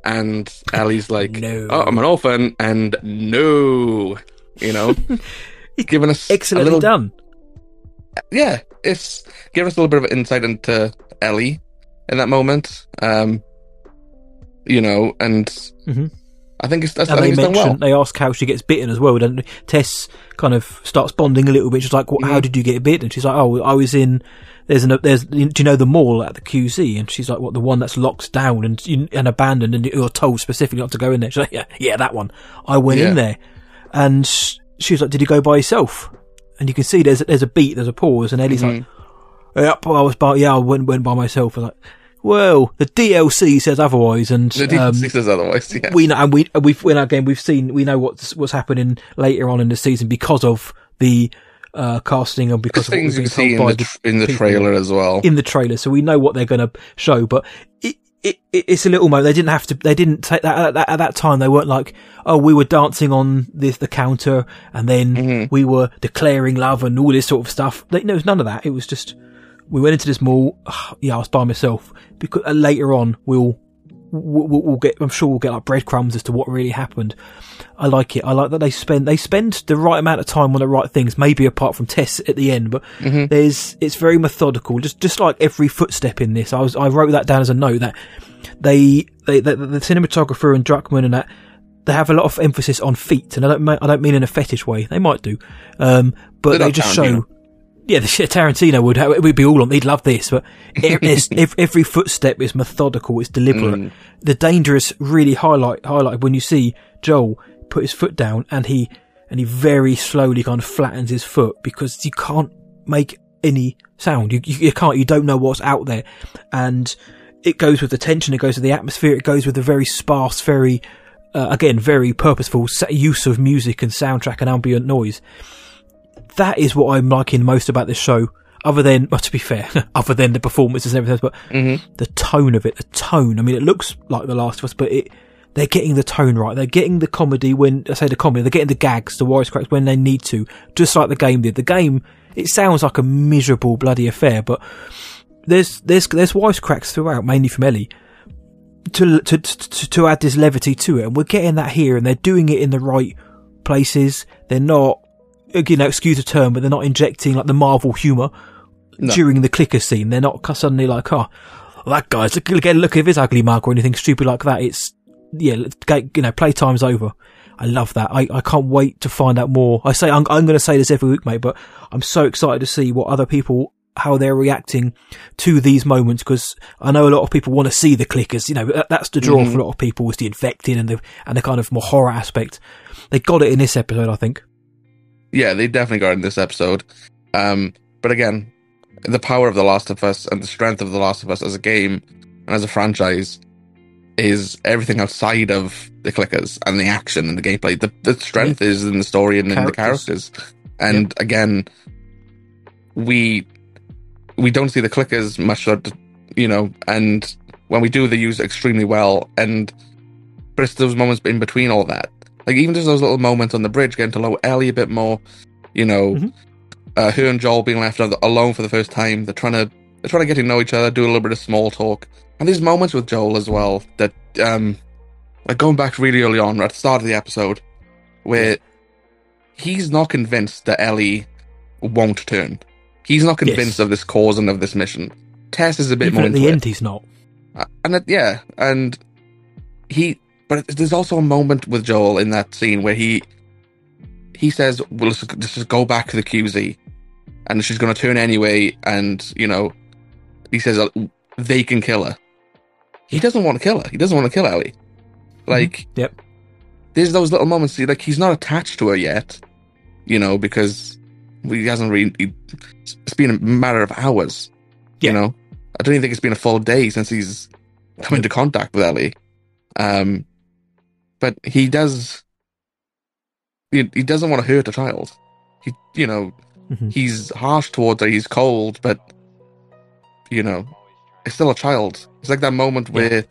And Ellie's like, [laughs] No. "Oh, I'm an orphan," and no, you know, [laughs] giving us a Excellently little done. yeah, it's give us a little bit of insight into Ellie in that moment. Um, you know, and Mhm. I think it's, I And think they it's well. they ask how she gets bitten as well. Don't? Tess kind of starts bonding a little bit. She's like, well, "How did you get bitten?" And she's like, "Oh, I was in." There's an there's do you know the mall at the QZ? And she's like, "What the one that's locked down and and abandoned and you're told specifically not to go in there?" She's like, "Yeah, yeah, that one. I went Yeah. in there." And she was like, "Did you go by yourself?" And you can see there's there's a beat, there's a pause, and Ellie's like, Mhm. "Yep, I was by yeah, I went went by myself." I'm like, "Well, the DLC says otherwise." And The um, DLC says otherwise. Yeah. we know, and we we've when again we've seen we know what's what's happening later on in the season because of the uh, casting and because of what things been see in the, tr- in the trailer as well. in the trailer, so we know what they're going to show. But it, it it's a little moment. They didn't have to. They didn't take that at, that at that time. They weren't like, oh, we were dancing on this the counter, and then Mhm. we were declaring love and all this sort of stuff. They, no, it was none of that. It was just we went into this mall. [sighs] yeah, I was by myself because uh, later on we'll. We'll, we'll get. I'm sure we'll get like breadcrumbs as to what really happened. I like it. I like that they spend they spend the right amount of time on the right things. Maybe apart from Tess at the end, but Mhm. there's it's very methodical. Just just like every footstep in this, I was I wrote that down as a note that they they the, the cinematographer and Druckmann and that they have a lot of emphasis on feet, and I don't I don't mean in a fetish way. They might do, um, but they just show. Yeah, the shit Tarantino would have, we'd be all on. He'd love this, but e- [laughs] it's- ev- every footstep is methodical. It's deliberate. Mm. The danger is really highlight highlighted when you see Joel put his foot down and he and he very slowly kind of flattens his foot because you can't make any sound. You, you, you can't. You don't know what's out there, and it goes with the tension. It goes with the atmosphere. It goes with the very sparse, very uh, again very purposeful use of music and soundtrack and ambient noise. That is what I'm liking most about this show. Other than, [laughs] well, to be fair, [laughs] other than the performances and everything else, but Mhm. the tone of it, the tone. I mean, it looks like The Last of Us, but it they're getting the tone right. They're getting the comedy when I say the comedy, they're getting the gags, the wisecracks when they need to, just like the game did. The game, it sounds like a miserable bloody affair, but there's there's there's wisecracks throughout, mainly from Ellie, to to to, to add this levity to it, and we're getting that here, and they're doing it in the right places. They're not, you know, excuse the term, but they're not injecting like the Marvel humour No. during the clicker scene. They're not suddenly like, oh, that guy's look, look, look at his ugly mug or anything stupid like that. It's yeah, you know, playtime's over. I love that. I, I can't wait to find out more. I say I'm, I'm going to say this every week, mate, but I'm so excited to see what other people how they're reacting to these moments because I know a lot of people want to see the clickers. You know, that, that's the draw mm-hmm. for a lot of people is the infected and the and the kind of more horror aspect. They got it in this episode, I think. Yeah, they definitely got in this episode. Um, but again, the power of The Last of Us and the strength of The Last of Us as a game and as a franchise is everything outside of the clickers and the action and the gameplay. The, the strength is in the story and in the Characters. characters. And again, we we don't see the clickers much, you know, and when we do, they use it extremely well. And but it's those moments in between all that, like even just those little moments on the bridge, getting to know Ellie a bit more, you know, Mhm. uh, her and Joel being left alone for the first time. They're trying to they're trying to get to know each other, do a little bit of small talk, and these moments with Joel as well. That um, like going back really early on at the start of the episode, where he's not convinced that Ellie won't turn. He's not convinced Yes. of this cause and of this mission. Tess is a bit Even more at into the it. end, he's not. Uh, and it, yeah, and he, but there's also a moment with Joel in that scene where he he says, "Well, let's, let's just go back to the QZ," and she's going to turn anyway, and you know, he says uh, they can kill her. He doesn't want to kill her. He doesn't want to kill Ellie. Like, Yep. there's those little moments. Like, he's not attached to her yet, you know, because he hasn't really. It's been a matter of hours. Yeah. You know, I don't even think it's been a full day since he's come into contact with Ellie. Um, but he does. He, he doesn't want to hurt a child. He, you know, Mhm. he's harsh towards her. He's cold, but you know, it's still a child. It's like that moment Yeah. where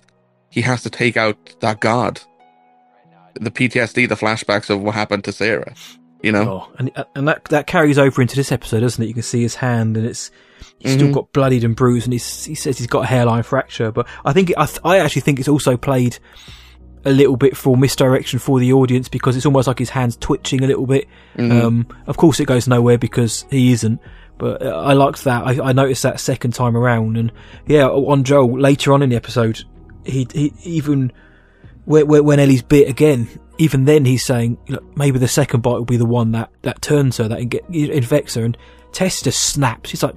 he has to take out that guard. The PTSD, the flashbacks of what happened to Sarah. You know, Oh, and and that that carries over into this episode, doesn't it? You can see his hand, and it's he's still Mhm. got bloodied and bruised, and he's, he says he's got a hairline fracture. But I think I, I actually think it's also played a little bit for misdirection for the audience because it's almost like his hands twitching a little bit. Mhm. Um, of course, it goes nowhere because he isn't. But uh, I liked that. I, I noticed that second time around, and yeah, on Joel later on in the episode, he he even when, when when Ellie's bit again, even then he's saying, you know, maybe the second bite will be the one that, that turns her, that infects her. And Tess just snaps. He's like,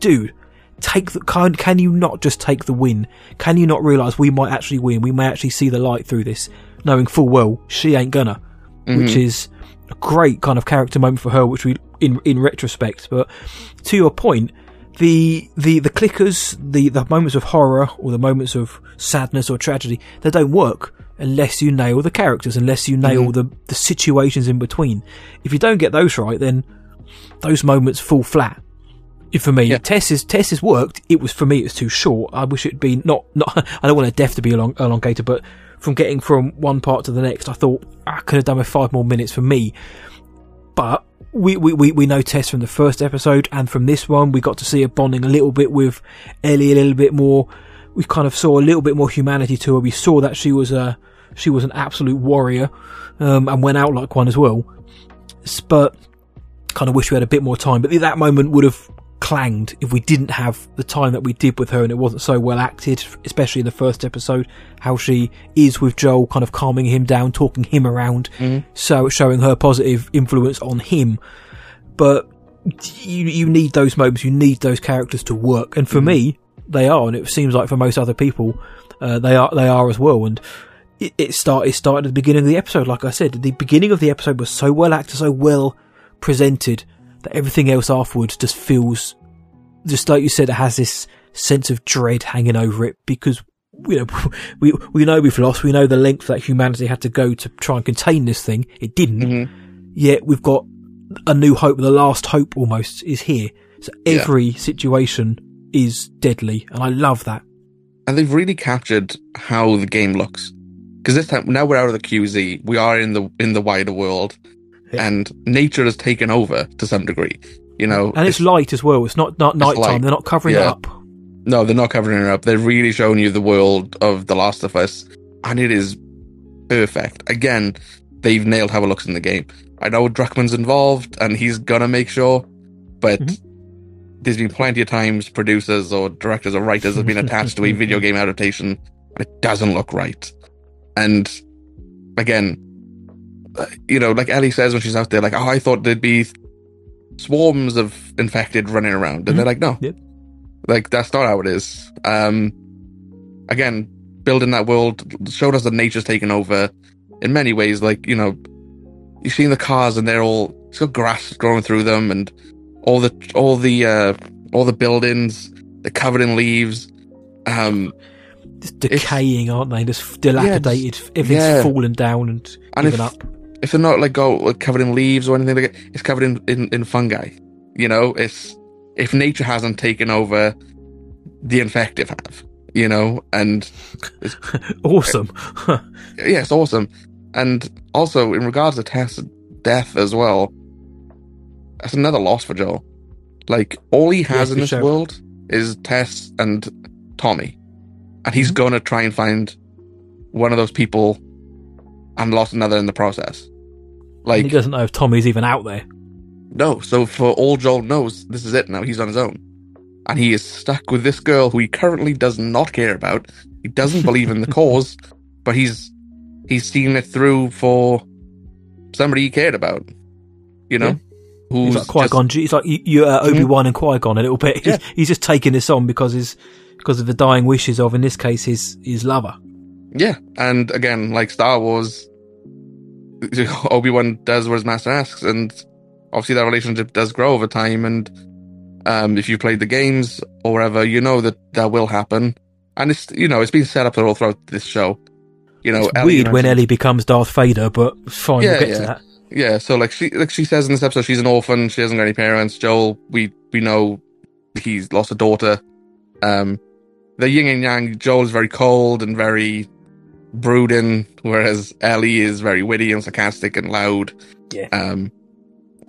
dude, take the, can, can you not just take the win? Can you not realise we might actually win? We may actually see the light through this, knowing full well she ain't gonna. Which mm-hmm. is a great kind of character moment for her, which we, in, in retrospect, but to your point, the the the clickers, the the moments of horror or the moments of sadness or tragedy, they don't work unless you nail the characters, unless you nail mm-hmm. the the situations in between. If you don't get those right, then those moments fall flat. If For me, Yeah. Tess's Tess's worked. It was for me. It was too short. I wish it'd been not not. [laughs] I don't want a death to be elong, elongated, but from getting from one part to the next, I thought I could have done with five more minutes for me. But we, we, we, we know Tess from the first episode and from this one, we got to see her bonding a little bit with Ellie a little bit more. We kind of saw a little bit more humanity to her. We saw that she was a, she was an absolute warrior, um, and went out like one as well. But kind of wish we had a bit more time. But that moment would have clanged if we didn't have the time that we did with her and it wasn't so well acted, especially in the first episode, how she is with Joel, kind of calming him down, talking him around, so showing her positive influence on him. But you you need those moments, you need those characters to work, and for me, they are, and it seems like for most other people, uh, they are they are as well. And it, it start it started at the beginning of the episode, like I said, the beginning of the episode was so well acted, so well presented that everything else afterwards just feels just like you said, it has this sense of dread hanging over it because you know [laughs] we we know we've lost. We know the length that humanity had to go to try and contain this thing. It didn't. Mhm. Yet we've got a new hope. The last hope almost is here. So Yeah. every situation is deadly, and I love that. and they've really captured how the game looks. Because this time, now we're out of the QZ, we are in the in the wider world, Yeah. and nature has taken over to some degree. You know, And it's light as well. It's not not nighttime. light. They're not covering it up. no, they're not covering it up. They're really showing you the world of The Last of Us, and it is perfect. Again, they've nailed how it looks in the game. I know Druckmann's involved, and he's gonna make sure, but Mhm. there's been plenty of times producers or directors or writers have been attached to a video [laughs] game adaptation, and it doesn't look right. And again, you know, like Ellie says when she's out there, like, "Oh, I thought there'd be swarms of infected running around," and they're like, "No, Yep. like that's not how it is." Um, again, building that world showed us that nature's taken over in many ways. Like you know, you've seen the cars and they're all it's got grass growing through them, and all the all the uh, all the buildings they're covered in leaves. Um, Just decaying, aren't they? Just dilapidated. Everything's yeah. fallen down and, And given if- up. If they're not like go like, covered in leaves or anything like that, it's covered in, in, in fungi. You know, it's if nature hasn't taken over, the infective have. You know, and [laughs] Awesome. [laughs] yeah, it's awesome. And also in regards to Tess' death as well, that's another loss for Joel. Like all he has Yeah, in this sure. world is Tess and Tommy, and he's Mhm. gonna try and find one of those people, and lost another in the process. Like he doesn't know if Tommy's even out there. No, so for all Joel knows, this is it now. He's on his own. And he is stuck with this girl who he currently does not care about. He doesn't [laughs] believe in the cause, but he's he's seen it through for somebody he cared about. You know? Yeah. Who's He's like Qui Gon. He's like you, you uh, Obi Wan and Qui Gon a little bit. He's, [laughs] Yeah. he's just taking this on because his because of the dying wishes of, in this case, his his lover. Yeah. And again, like Star Wars, [laughs] Obi Wan does what his master asks, and obviously that relationship does grow over time. And um, if you played the games or whatever, you know that that will happen. And it's you know it's been set up all throughout this show. You know, it's Ellie weird when Ellie becomes Darth Vader, but fine, Yeah, we'll get yeah. to that. Yeah, so like she like she says in this episode, she's an orphan. She hasn't got any parents. Joel, we we know he's lost a daughter. Um, the yin and yang. Joel is very cold and very brooding, whereas Ellie is very witty and sarcastic and loud. Yeah. Um,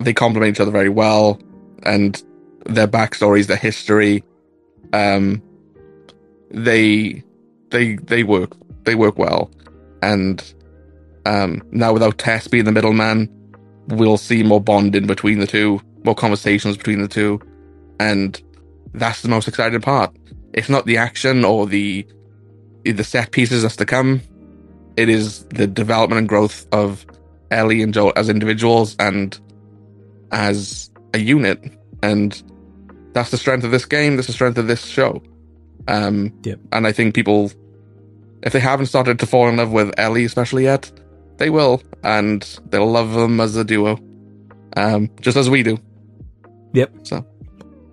they complement each other very well, and their backstories, their history, um, they they they work they work well, and um, now without Tess being the middleman, we'll see more bonding between the two, more conversations between the two, and that's the most exciting part. If not the action or the the set pieces that's to come, it is the development and growth of Ellie and Joel as individuals and as a unit, and that's the strength of this game. That's the strength of this show. Um, Yep. And I think people, if they haven't started to fall in love with Ellie, especially yet, they will, and they'll love them as a duo, um, just as we do. Yep. So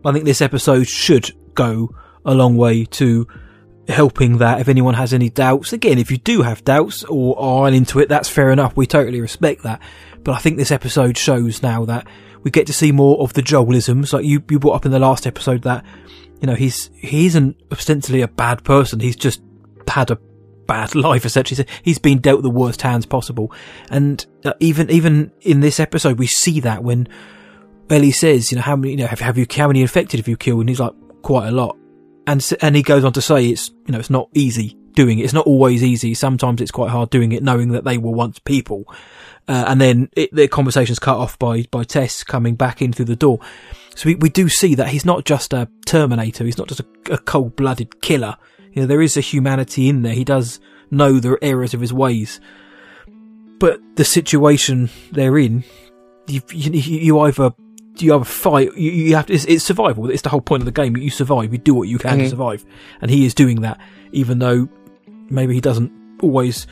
I think this episode should go a long way to helping that. If anyone has any doubts, again, if you do have doubts or aren't into it, that's fair enough. We totally respect that. But I think this episode shows now that we get to see more of the Joelisms. Like you, you brought up in the last episode that, you know, he's, he isn't ostensibly a bad person. He's just had a bad [laughs] life essentially. He's been dealt the worst hands possible. And uh, even, even in this episode, we see that when Ellie says, you know, how many, you know, have, have you, how many infected have you killed? And he's like, quite a lot. And, and he goes on to say it's, you know, it's not easy doing it. It's not always easy. Sometimes it's quite hard doing it, knowing that they were once people. Uh, and then it, the conversation's cut off by, by Tess coming back in through the door. So we, we do see that he's not just a Terminator. He's not just a, a cold blooded killer. You know, there is a humanity in there. He does know the errors of his ways. But the situation they're in, you, you, you either you have a fight, you, you have to, it's, it's survival. It's the whole point of the game. You survive. You do what you can to Mhm. survive. And he is doing that, even though maybe he doesn't always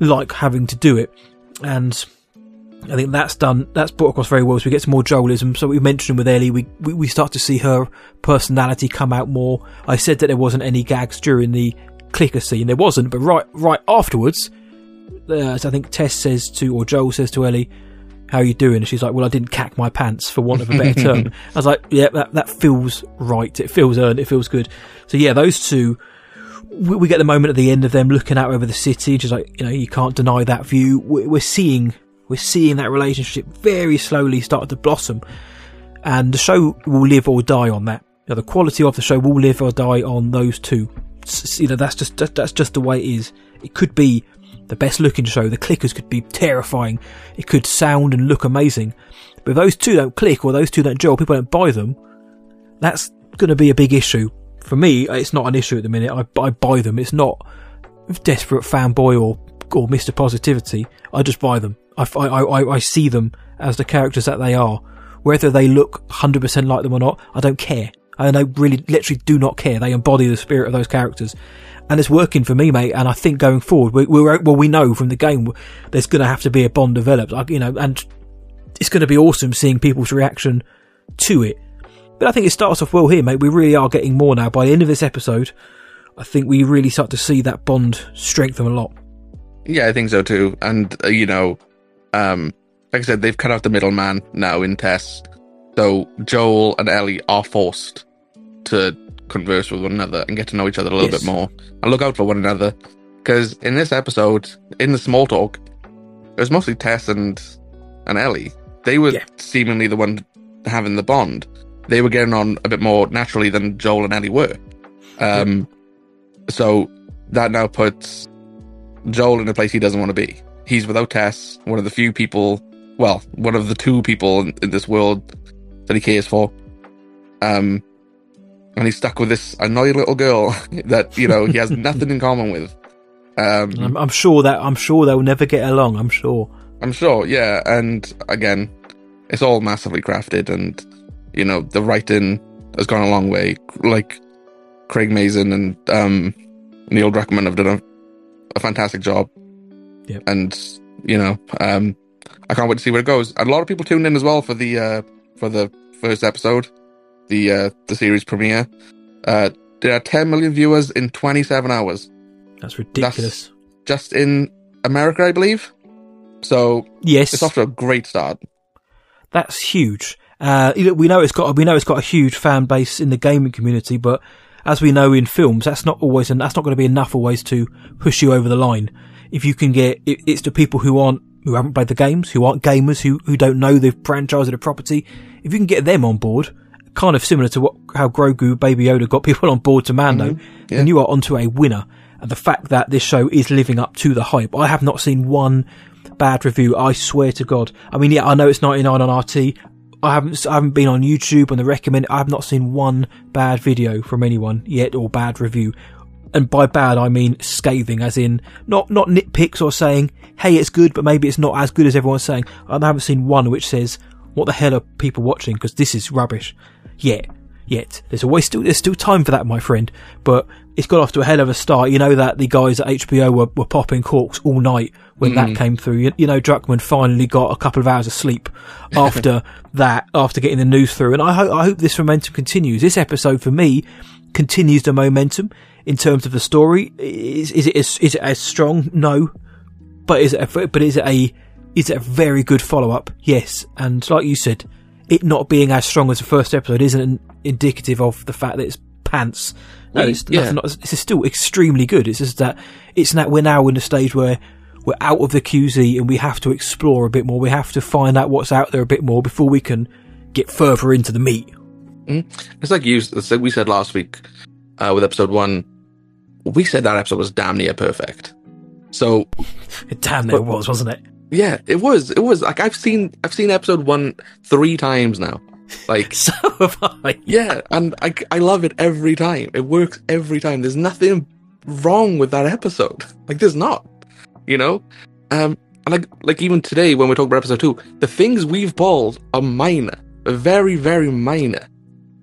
like having to do it. And I think that's done, that's brought across very well. So we get some more Joelism. So we mentioned with Ellie, we, we, we start to see her personality come out more. I said that there wasn't any gags during the clicker scene. There wasn't, but right, right afterwards, uh, so I think Tess says to, or Joel says to Ellie, how are you doing? And she's like, well, I didn't cack my pants for want of a better term. [laughs] I was like, yeah, that, that feels right. It feels earned. It feels good. So yeah, those two, we, we get the moment at the end of them looking out over the city, just like, you know, you can't deny that view. We, we're seeing, we're seeing that relationship very slowly start to blossom. And the show will live or die on that. You know, the quality of the show will live or die on those two. You know, that's just, that's just the way it is. It could be the best looking show. The clickers could be terrifying. It could sound and look amazing. But if those two don't click or those two don't gel, people don't buy them, that's going to be a big issue. For me, it's not an issue at the minute. I, I buy them. It's not desperate fanboy or, or Mr. Positivity. I just buy them. I, I, I, I see them as the characters that they are. Whether they look 100% like them or not, I don't care. I don't really, literally do not care. They embody the spirit of those characters. And it's working for me, mate. And I think going forward, we, we're, well, we know from the game there's going to have to be a bond developed. Like, you know, and it's going to be awesome seeing people's reaction to it. But I think it starts off well here, mate. We really are getting more now. By the end of this episode, I think we really start to see that bond strengthen a lot. Yeah, I think so too. And uh, you know, um, like I said, they've cut out the middleman now in Tess, so Joel and Ellie are forced to converse with one another and get to know each other a little Yes. bit more and look out for one another. Because in this episode, in the small talk, it was mostly Tess and and Ellie. They were Yeah. seemingly the one having the bond. They were getting on a bit more naturally than Joel and Ellie were. Um, so that now puts Joel in a place he doesn't want to be. He's without Tess, one of the few people, well, one of the two people in, in this world that he cares for. Um, and he's stuck with this annoying little girl [laughs] that you know he has [laughs] nothing in common with. Um, I'm, I'm sure that I'm sure they'll never get along. I'm sure. I'm sure, yeah. And again, it's all massively crafted, and you know the writing has gone a long way. Like Craig Mazin and um, Neil Druckmann have done a, a fantastic job. Yep. And you know, um, I can't wait to see where it goes. And a lot of people tuned in as well for the uh, for the first episode, the uh, the series premiere. Uh, there are 10 million viewers in 27 hours, That's ridiculous. just in America, I believe. So yes, it's off to a great start. that's huge. Uh, we know it's got we know it's got a huge fan base in the gaming community, but as we know in films, that's not always and that's not going to be enough always to push you over the line. if you can get, it, it's to people who aren't, who haven't played the games, who aren't gamers, who, who don't know the franchise or the property. If you can get them on board, kind of similar to what, how Grogu, Baby Yoda got people on board to Mando, Mm-hmm. Yeah. then you are onto a winner. And the fact that this show is living up to the hype, I have not seen one bad review. I swear to God. I mean, yeah, I know it's 99 on RT. I haven't, I haven't been on YouTube on the recommend. I have not seen one bad video from anyone yet or bad review. And by bad, I mean scathing, as in not, not nitpicks or saying, hey, it's good, but maybe it's not as good as everyone's saying. I haven't seen one which says, what the hell are people watching? Because this is rubbish. Yet, yet. There's always still, there's still time for that, my friend. But it's got off to a hell of a start. You know that the guys at HBO were, were popping corks all night when that mm-hmm. came through. You, you know, Druckmann finally got a couple of hours of sleep [laughs] after that, after getting the news through. And I hope, I hope this momentum continues. This episode for me continues the momentum in terms of the story. Is, is it as, is it as strong? No. But is it a, but is it a, is it a very good follow up? Yes. And like you said, it not being as strong as the first episode isn't indicative of the fact that it's pants. No, it's, yeah. nothing, it's still extremely good. It's just that it's that we're now in a stage where we're out of the QZ and we have to explore a bit more. We have to find out what's out there a bit more before we can get further into the meat. It's like you it's like we said last week uh, with episode one. We said that episode was damn near perfect. So [laughs] Damn, it was, wasn't it? Yeah, it was. It was like I've seen I've seen episode one three times now. Like [laughs] So have I. yeah, and I I love it every time. It works every time. There's nothing wrong with that episode. [laughs] Like there's not. You know, um, and like like even today when we talk about episode two, the things we've pulled are minor, very very minor.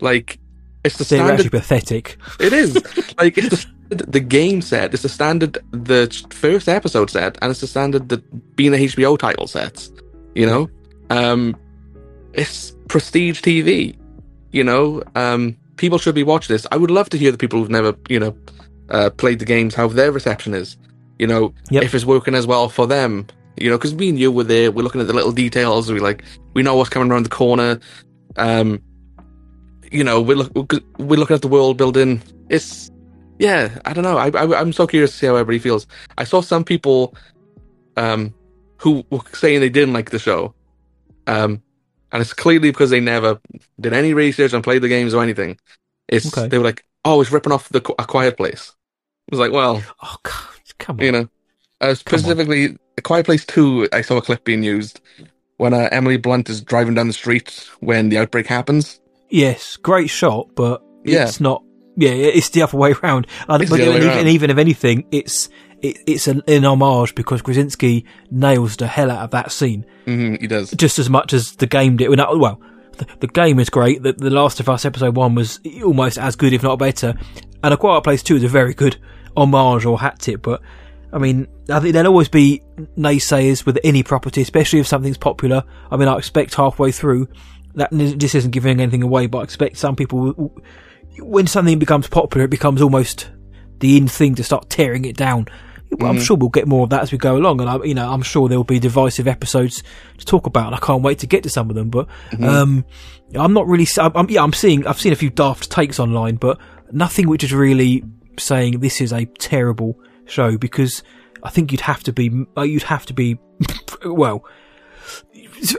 Like it's the They're standard actually pathetic. It is [laughs] like it's the, the game set. It's the standard the first episode set, and it's the standard that being the HBO title sets. You know, um, it's prestige TV. You know, um, people should be watching this. I would love to hear the people who've never, you know, uh, played the games how their reception is. You know, Yep. if it's working as well for them. You know, because me and you were there. We're looking at the little details. We like we know what's coming around the corner. Um, you know, we're look, we're looking at the world building. It's yeah, I don't know. I, I I'm so curious to see how everybody feels. I saw some people, um, who were saying they didn't like the show, um, and it's clearly because they never did any research and played the games or anything. It's Okay. they were like, oh, it's ripping off the a Quiet Place. It was like, well, Oh, God, come on. you know, uh, specifically, A Quiet Place Two. I saw a clip being used when uh, Emily Blunt is driving down the street when the outbreak happens. Yes, great shot, but Yeah. it's not. Yeah, it's the other way around. And, but way even, and even if anything, it's it, it's an, an homage because Krasinski nails the hell out of that scene hmm he does. just as much as the game did. Well, the, the game is great. The, the Last of Us episode one was almost as good, if not better. And A Quiet Place two is a very good homage or hat tip. But I mean, I think there'll always be naysayers with any property, especially if something's popular. I mean, I expect halfway through that this isn't giving anything away, but I expect some people when something becomes popular, it becomes almost the in thing to start tearing it down. I'm sure we'll get more of that as we go along, and I, you know, I'm sure there will be divisive episodes to talk about, and I can't wait to get to some of them. But um, I'm not really. I'm, I'm, yeah, I'm seeing. I've seen a few daft takes online, but nothing which is really saying this is a terrible show because I think you'd have to be. You'd have to be. [laughs] Well,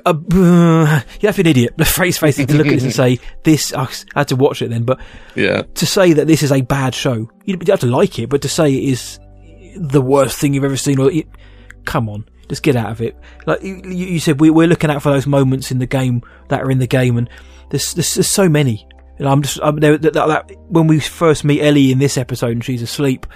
uh, [sighs] you have to be an idiot, the phrase facing to look at this and say this. I had to watch it then, but Yeah, to say that this is a bad show, you have to like it, but to say it is the worst thing you've ever seen, or it, come on, just get out of it. Like you, you said, we, we're looking out for those moments in the game that are in the game, and there's there's, there's so many. And I'm just I'm, there, that, that, when we first meet Ellie in this episode and she's asleep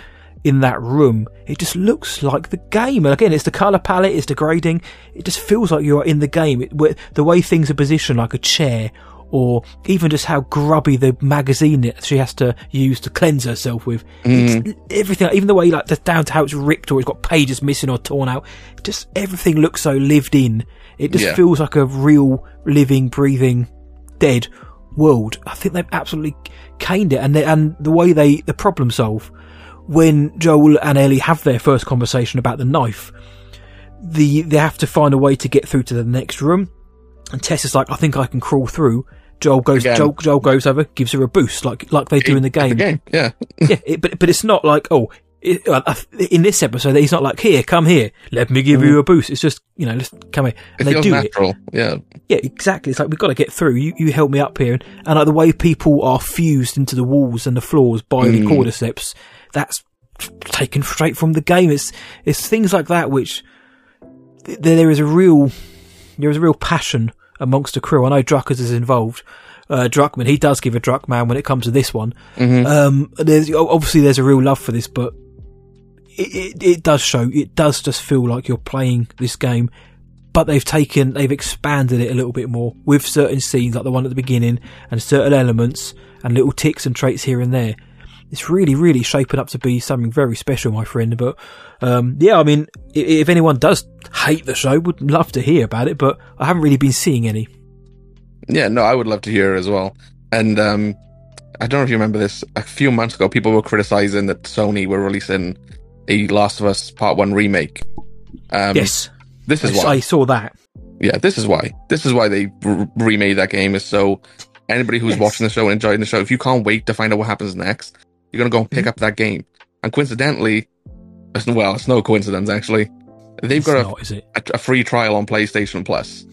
in that room, it just looks like the game. And again, it's the color palette, it's the grading. It just feels like you are in the game. It, the way things are positioned, like a chair, or even just how grubby the magazine that she has to use to cleanse herself with. It's mm-hmm. everything, even the way like the, down to how it's ripped or it's got pages missing or torn out. Just everything looks so lived in. It just Yeah. feels like a real, living, breathing, dead world. I think they've absolutely caned it, and they, and the way they the problem solve when Joel and Ellie have their first conversation about the knife. The they have to find a way to get through to the next room, and Tess is like, "I think I can crawl through." Joel goes. Joel, Joel goes over, gives her a boost, like like they do in the game. the game. Yeah, [laughs] yeah, it, but but it's not like oh, it, uh, in this episode, he's not like, "Here, come here, let me give you a boost." It's just, you know, just come here. Mm. It And they feels do natural. it. Yeah. Yeah, exactly. It's like we've got to get through. You, you help me up here, and, and like the way people are fused into the walls and the floors by the Mm. cordyceps, that's taken straight from the game. It's it's things like that which th- there is a real there is a real passion amongst the crew. I know Druckers is involved. Uh, Druckmann, he does give a Druckman when it comes to this one. Mhm. Um, there's obviously there's a real love for this, but it, it, it does show. It does just feel like you're playing this game, but they've taken, they've expanded it a little bit more with certain scenes, like the one at the beginning, and certain elements and little ticks and traits here and there. It's really, really shaping up to be something very special, my friend. But um, yeah, I mean, if anyone does hate the show, would love to hear about it. But I haven't really been seeing any. Yeah, no, I would love to hear as well. And um, I don't know if you remember this. A few months ago, people were criticizing that Sony were releasing a Last of Us Part One remake. Um, yes, this is I, why. I saw that. Yeah, this is why. This is why they r- remade that game. Is so anybody who's Yes. watching the show and enjoying the show, if you can't wait to find out what happens next, you're gonna go and Mm-hmm. pick up that game. And coincidentally, it's, well, it's no coincidence actually. They've It's got a, not, is it? a, a free trial on PlayStation Plus,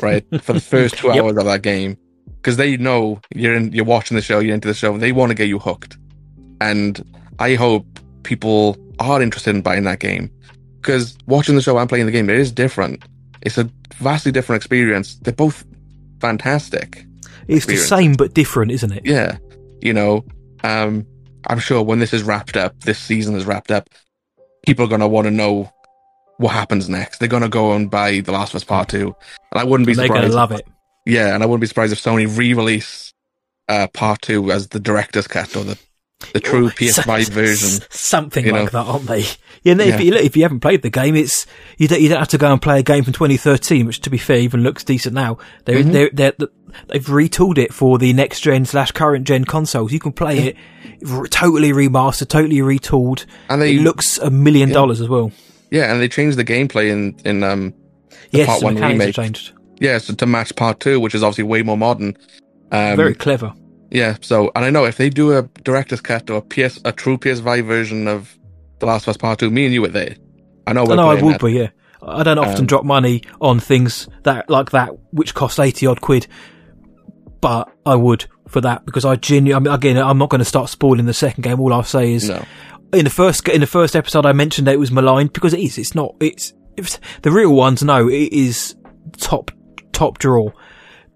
right, [laughs] for the first two Yep. hours of that game, because they know you're in, you're watching the show, you're into the show, and they want to get you hooked, and I hope people are interested in buying that game, because watching the show and playing the game, it is different. It's a vastly different experience. They're both fantastic. It's the same but different, isn't it? Yeah, you know, um, I'm sure when this is wrapped up, this season is wrapped up, people are gonna want to know what happens next. They're gonna go and buy The Last of Us Part Two, and I wouldn't be they're surprised. going to love it. Yeah, and I wouldn't be surprised if Sony re-release uh, Part Two as the director's cut or the the true PS5 version. Something like know. that, aren't they? Yeah, and if, Yeah. you, look, if you haven't played the game, it's you don't, you don't have to go and play a game from 2013, which, to be fair, even looks decent now. They're, Mhm. they're, they're, they've retooled it for the next gen slash current gen consoles. You can play it totally remastered, totally retooled. And they it looks a million dollars as well. yeah, and they changed the gameplay in in um the yes, Part the One remake. changed. Yeah, so to match Part Two, which is obviously way more modern. Um, Very clever. Yeah, so and I know if they do a director's cut or a PS a true PS5 version of The Last of Us Part Two, me and you were there. I know. I know I would that. be, yeah. I don't often Um, drop money on things that like that, which cost eighty odd quid, but I would for that because I genuinely. I mean, again, I'm not going to start spoiling the second game. All I'll say is, No, in the first in the first episode, I mentioned that it was maligned because it is. It's not. It's, it's the real ones. No, it is top top draw,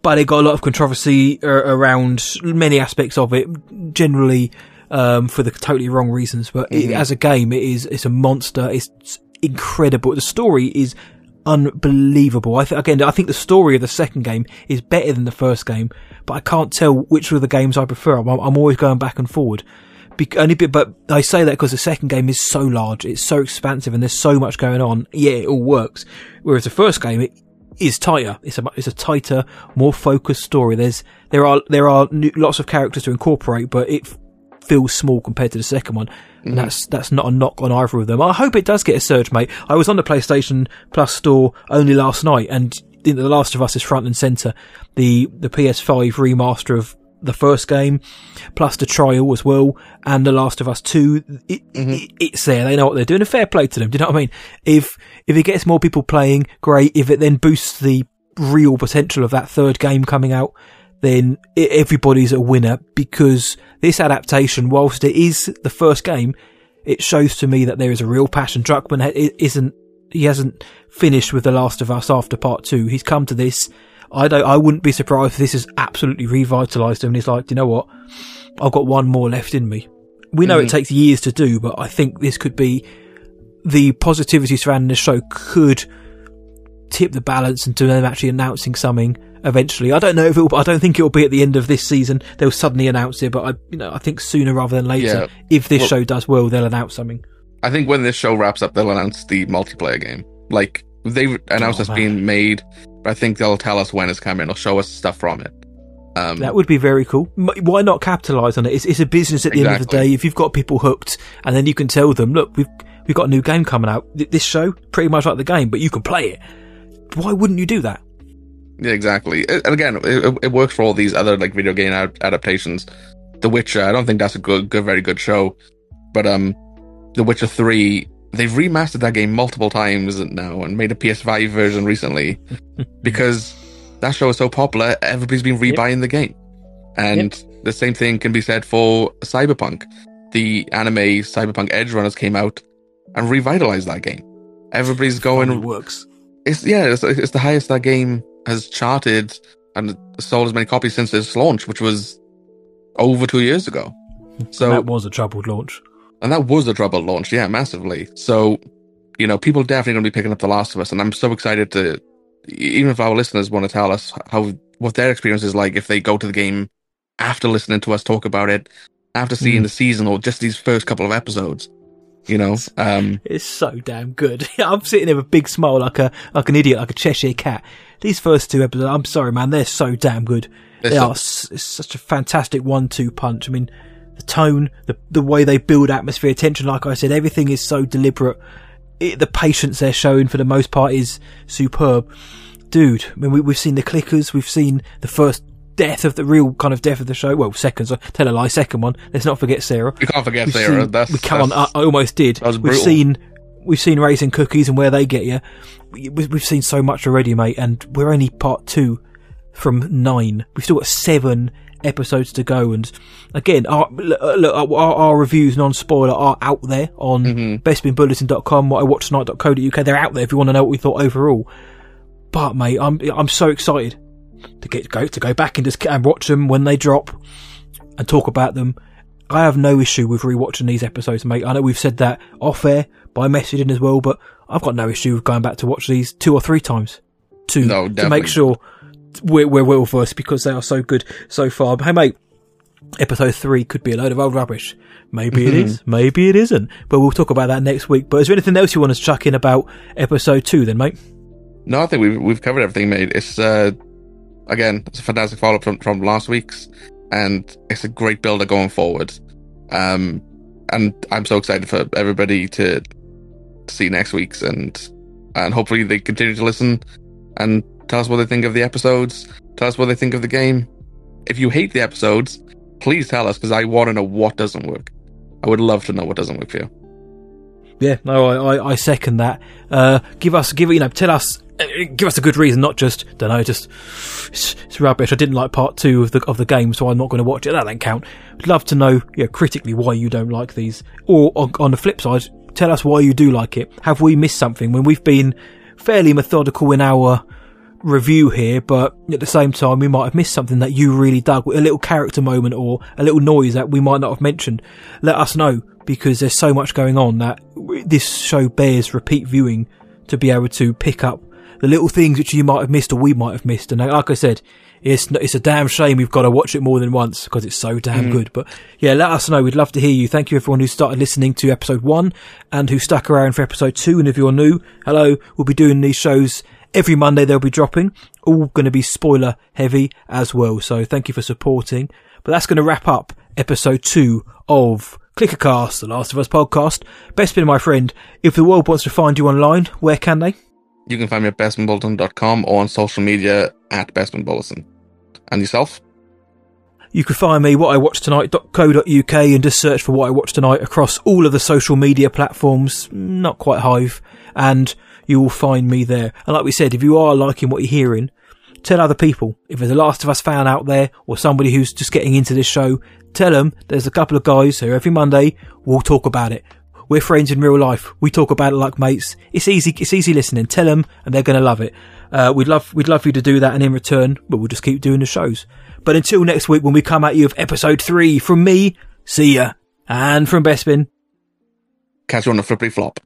but it got a lot of controversy uh, around many aspects of it. Generally, um, for the totally wrong reasons. But it, Mhm. as a game, it is. It's a monster. It's incredible. The story is unbelievable. I th- again, I think the story of the second game is better than the first game, but I can't tell which of the games I prefer. I'm, I'm always going back and forward. Be- only bit, but I say that because the second game is so large, it's so expansive, and there's so much going on. Yeah, it all works. Whereas the first game, it is tighter. It's a it's a tighter, more focused story. There's there are there are new, lots of characters to incorporate, but it feels small compared to the second one. And mm-hmm. that's that's not a knock on either of them. I hope it does get a surge, mate. I was on the PlayStation Plus store only last night, and The Last of Us is front and center. The the PS5 remaster of the first game, plus the trial as well, and The Last of Us Two. It, mm-hmm. it, it's there. They know what they're doing. A fair play to them. Do you know what I mean? If if it gets more people playing, great. If it then boosts the real potential of that third game coming out, then everybody's a winner because this adaptation, whilst it is the first game, it shows to me that there is a real passion. Druckmann isn't, he hasn't finished with The Last of Us after part two. He's come to this. I don't, I wouldn't be surprised if this has absolutely revitalized him and he's like, you know what? I've got one more left in me. We know it Mhm. takes years to do, but I think this could be the positivity surrounding the show could tip the balance into them actually announcing something eventually. I don't know if it will, I don't think it will be at the end of this season. They'll suddenly announce it, but I, you know, I think sooner rather than later, Yeah. if this Well- show does well, they'll announce something. I think when this show wraps up, they'll announce the multiplayer game. Like they've announced Oh, it's man. being made, but I think they'll tell us when it's coming They'll show us stuff from it. Um, That would be very cool. Why not capitalize on it? It's, it's a business at the end of the day. If you've got people hooked, and then you can tell them, look, we've we've got a new game coming out. This show pretty much like the game, but you can play it. Why wouldn't you do that? Yeah, exactly. And again, it, it works for all these other like video game ad- adaptations. The Witcher, I don't think that's a good, good, very good show, but um, The Witcher Three. They've remastered that game multiple times now and made a PS5 version recently [laughs] because that show is so popular. Everybody's been rebuying the game, and the same thing can be said for Cyberpunk. The anime Cyberpunk Edge Runners came out and revitalized that game. Everybody's going. It works. It's yeah, it's, it's the highest that game has charted and sold as many copies since its launch, which was over two years ago. So that was a troubled launch. and that was a troubled launch, yeah, massively. So, you know, people definitely going to be picking up The Last of Us, and I'm so excited to, even if our listeners want to tell us how what their experience is like if they go to the game after listening to us talk about it, after seeing Mm. the season or just these first couple of episodes, you know, um, It's so damn good. [laughs] I'm sitting there with a big smile like a like an idiot, like a Cheshire cat. These first two episodes, I'm sorry, man, they're so damn good. They're They so- are s- such a fantastic one-two punch. I mean, the tone, the the way they build atmosphere, tension. Like I said, everything is so deliberate. It, the patience they're showing for the most part is superb, dude. I mean, we, we've seen the clickers, we've seen the first death of the real kind of death of the show. Well, seconds. Tell a lie, second one. Let's not forget Sarah. you can't forget We've Sarah. seen- that's we come on. I, that's- I almost did. we've brutal. seen we've seen raising cookies and where they get you. We- We've seen so much already, mate, and we're only part two from nine. We've still got seven episodes to go. And again, our, look, look, our, our reviews, non-spoiler, are out there on Mhm. bespinbulletin.com, what I watch tonight.co.uk. They're out there if you want to know what we thought overall. But mate, I'm I'm so excited to get go to go back and just and watch them when they drop and talk about them. I have no issue with rewatching these episodes, mate. I know we've said that off air by messaging as well, but I've got no issue with going back to watch these two or three times to No, to make sure we're, we're well versed because they are so good so far. But hey, mate, episode three could be a load of old rubbish. Maybe it is, maybe it isn't. But we'll talk about that next week. But is there anything else you want to chuck in about episode two, then, mate? No, I think we've we've covered everything, mate. It's uh, again, it's a fantastic follow up from, from last week's, and it's a great builder going forward. Um, and I'm so excited for everybody to, see next week's, and and hopefully they continue to listen and tell us what they think of the episodes. Tell us what they think of the game. If you hate the episodes, please tell us because I want to know what doesn't work. I would love to know what doesn't work for you. Yeah, no, I, I, I second that. Uh, give us, give you know, tell us, Uh, give us a good reason, not just don't know, just it's, it's rubbish. I didn't like part two of the of the game, so I'm not going to watch it. That don't count. I'd love to know, yeah, critically why you don't like these, or on, on the flip side, tell us why you do like it. Have we missed something when we've been fairly methodical in our review here, but at the same time, we might have missed something that you really dug, a little character moment or a little noise that we might not have mentioned. Let us know because there's so much going on that this show bears repeat viewing to be able to pick up the little things which you might have missed or we might have missed. And like I said, it's it's a damn shame we've got to watch it more than once because it's so damn mm. good. But yeah, let us know. We'd love to hear you. Thank you everyone who started listening to episode one and who stuck around for episode two. And if you're new, hello. We'll be doing these shows every Monday. They'll be dropping. All going to be spoiler heavy as well. So thank you for supporting. But that's going to wrap up episode two of Clickercast, the Last of Us podcast. Bespin my friend. If the world wants to find you online, where can they? You can find me at bespinbulletin.com or on social media at bespinbulletin. And yourself? You can find me what I watch tonight.co.uk and just search for what I watch tonight across all of the social media platforms, not quite Hive, and you will find me there. And like we said, if you are liking what you're hearing, tell other people. If there's a Last of Us fan out there or somebody who's just getting into this show, tell them there's a couple of guys who every Monday will talk about it. We're friends in real life. We talk about it like mates. It's easy. It's easy listening. Tell them, and they're going to love it. Uh, we'd love, we'd love you to do that, and in return, but we'll just keep doing the shows. But until next week, when we come at you with episode three, from me, see ya, and from Bespin. Catch you on the flippity flop.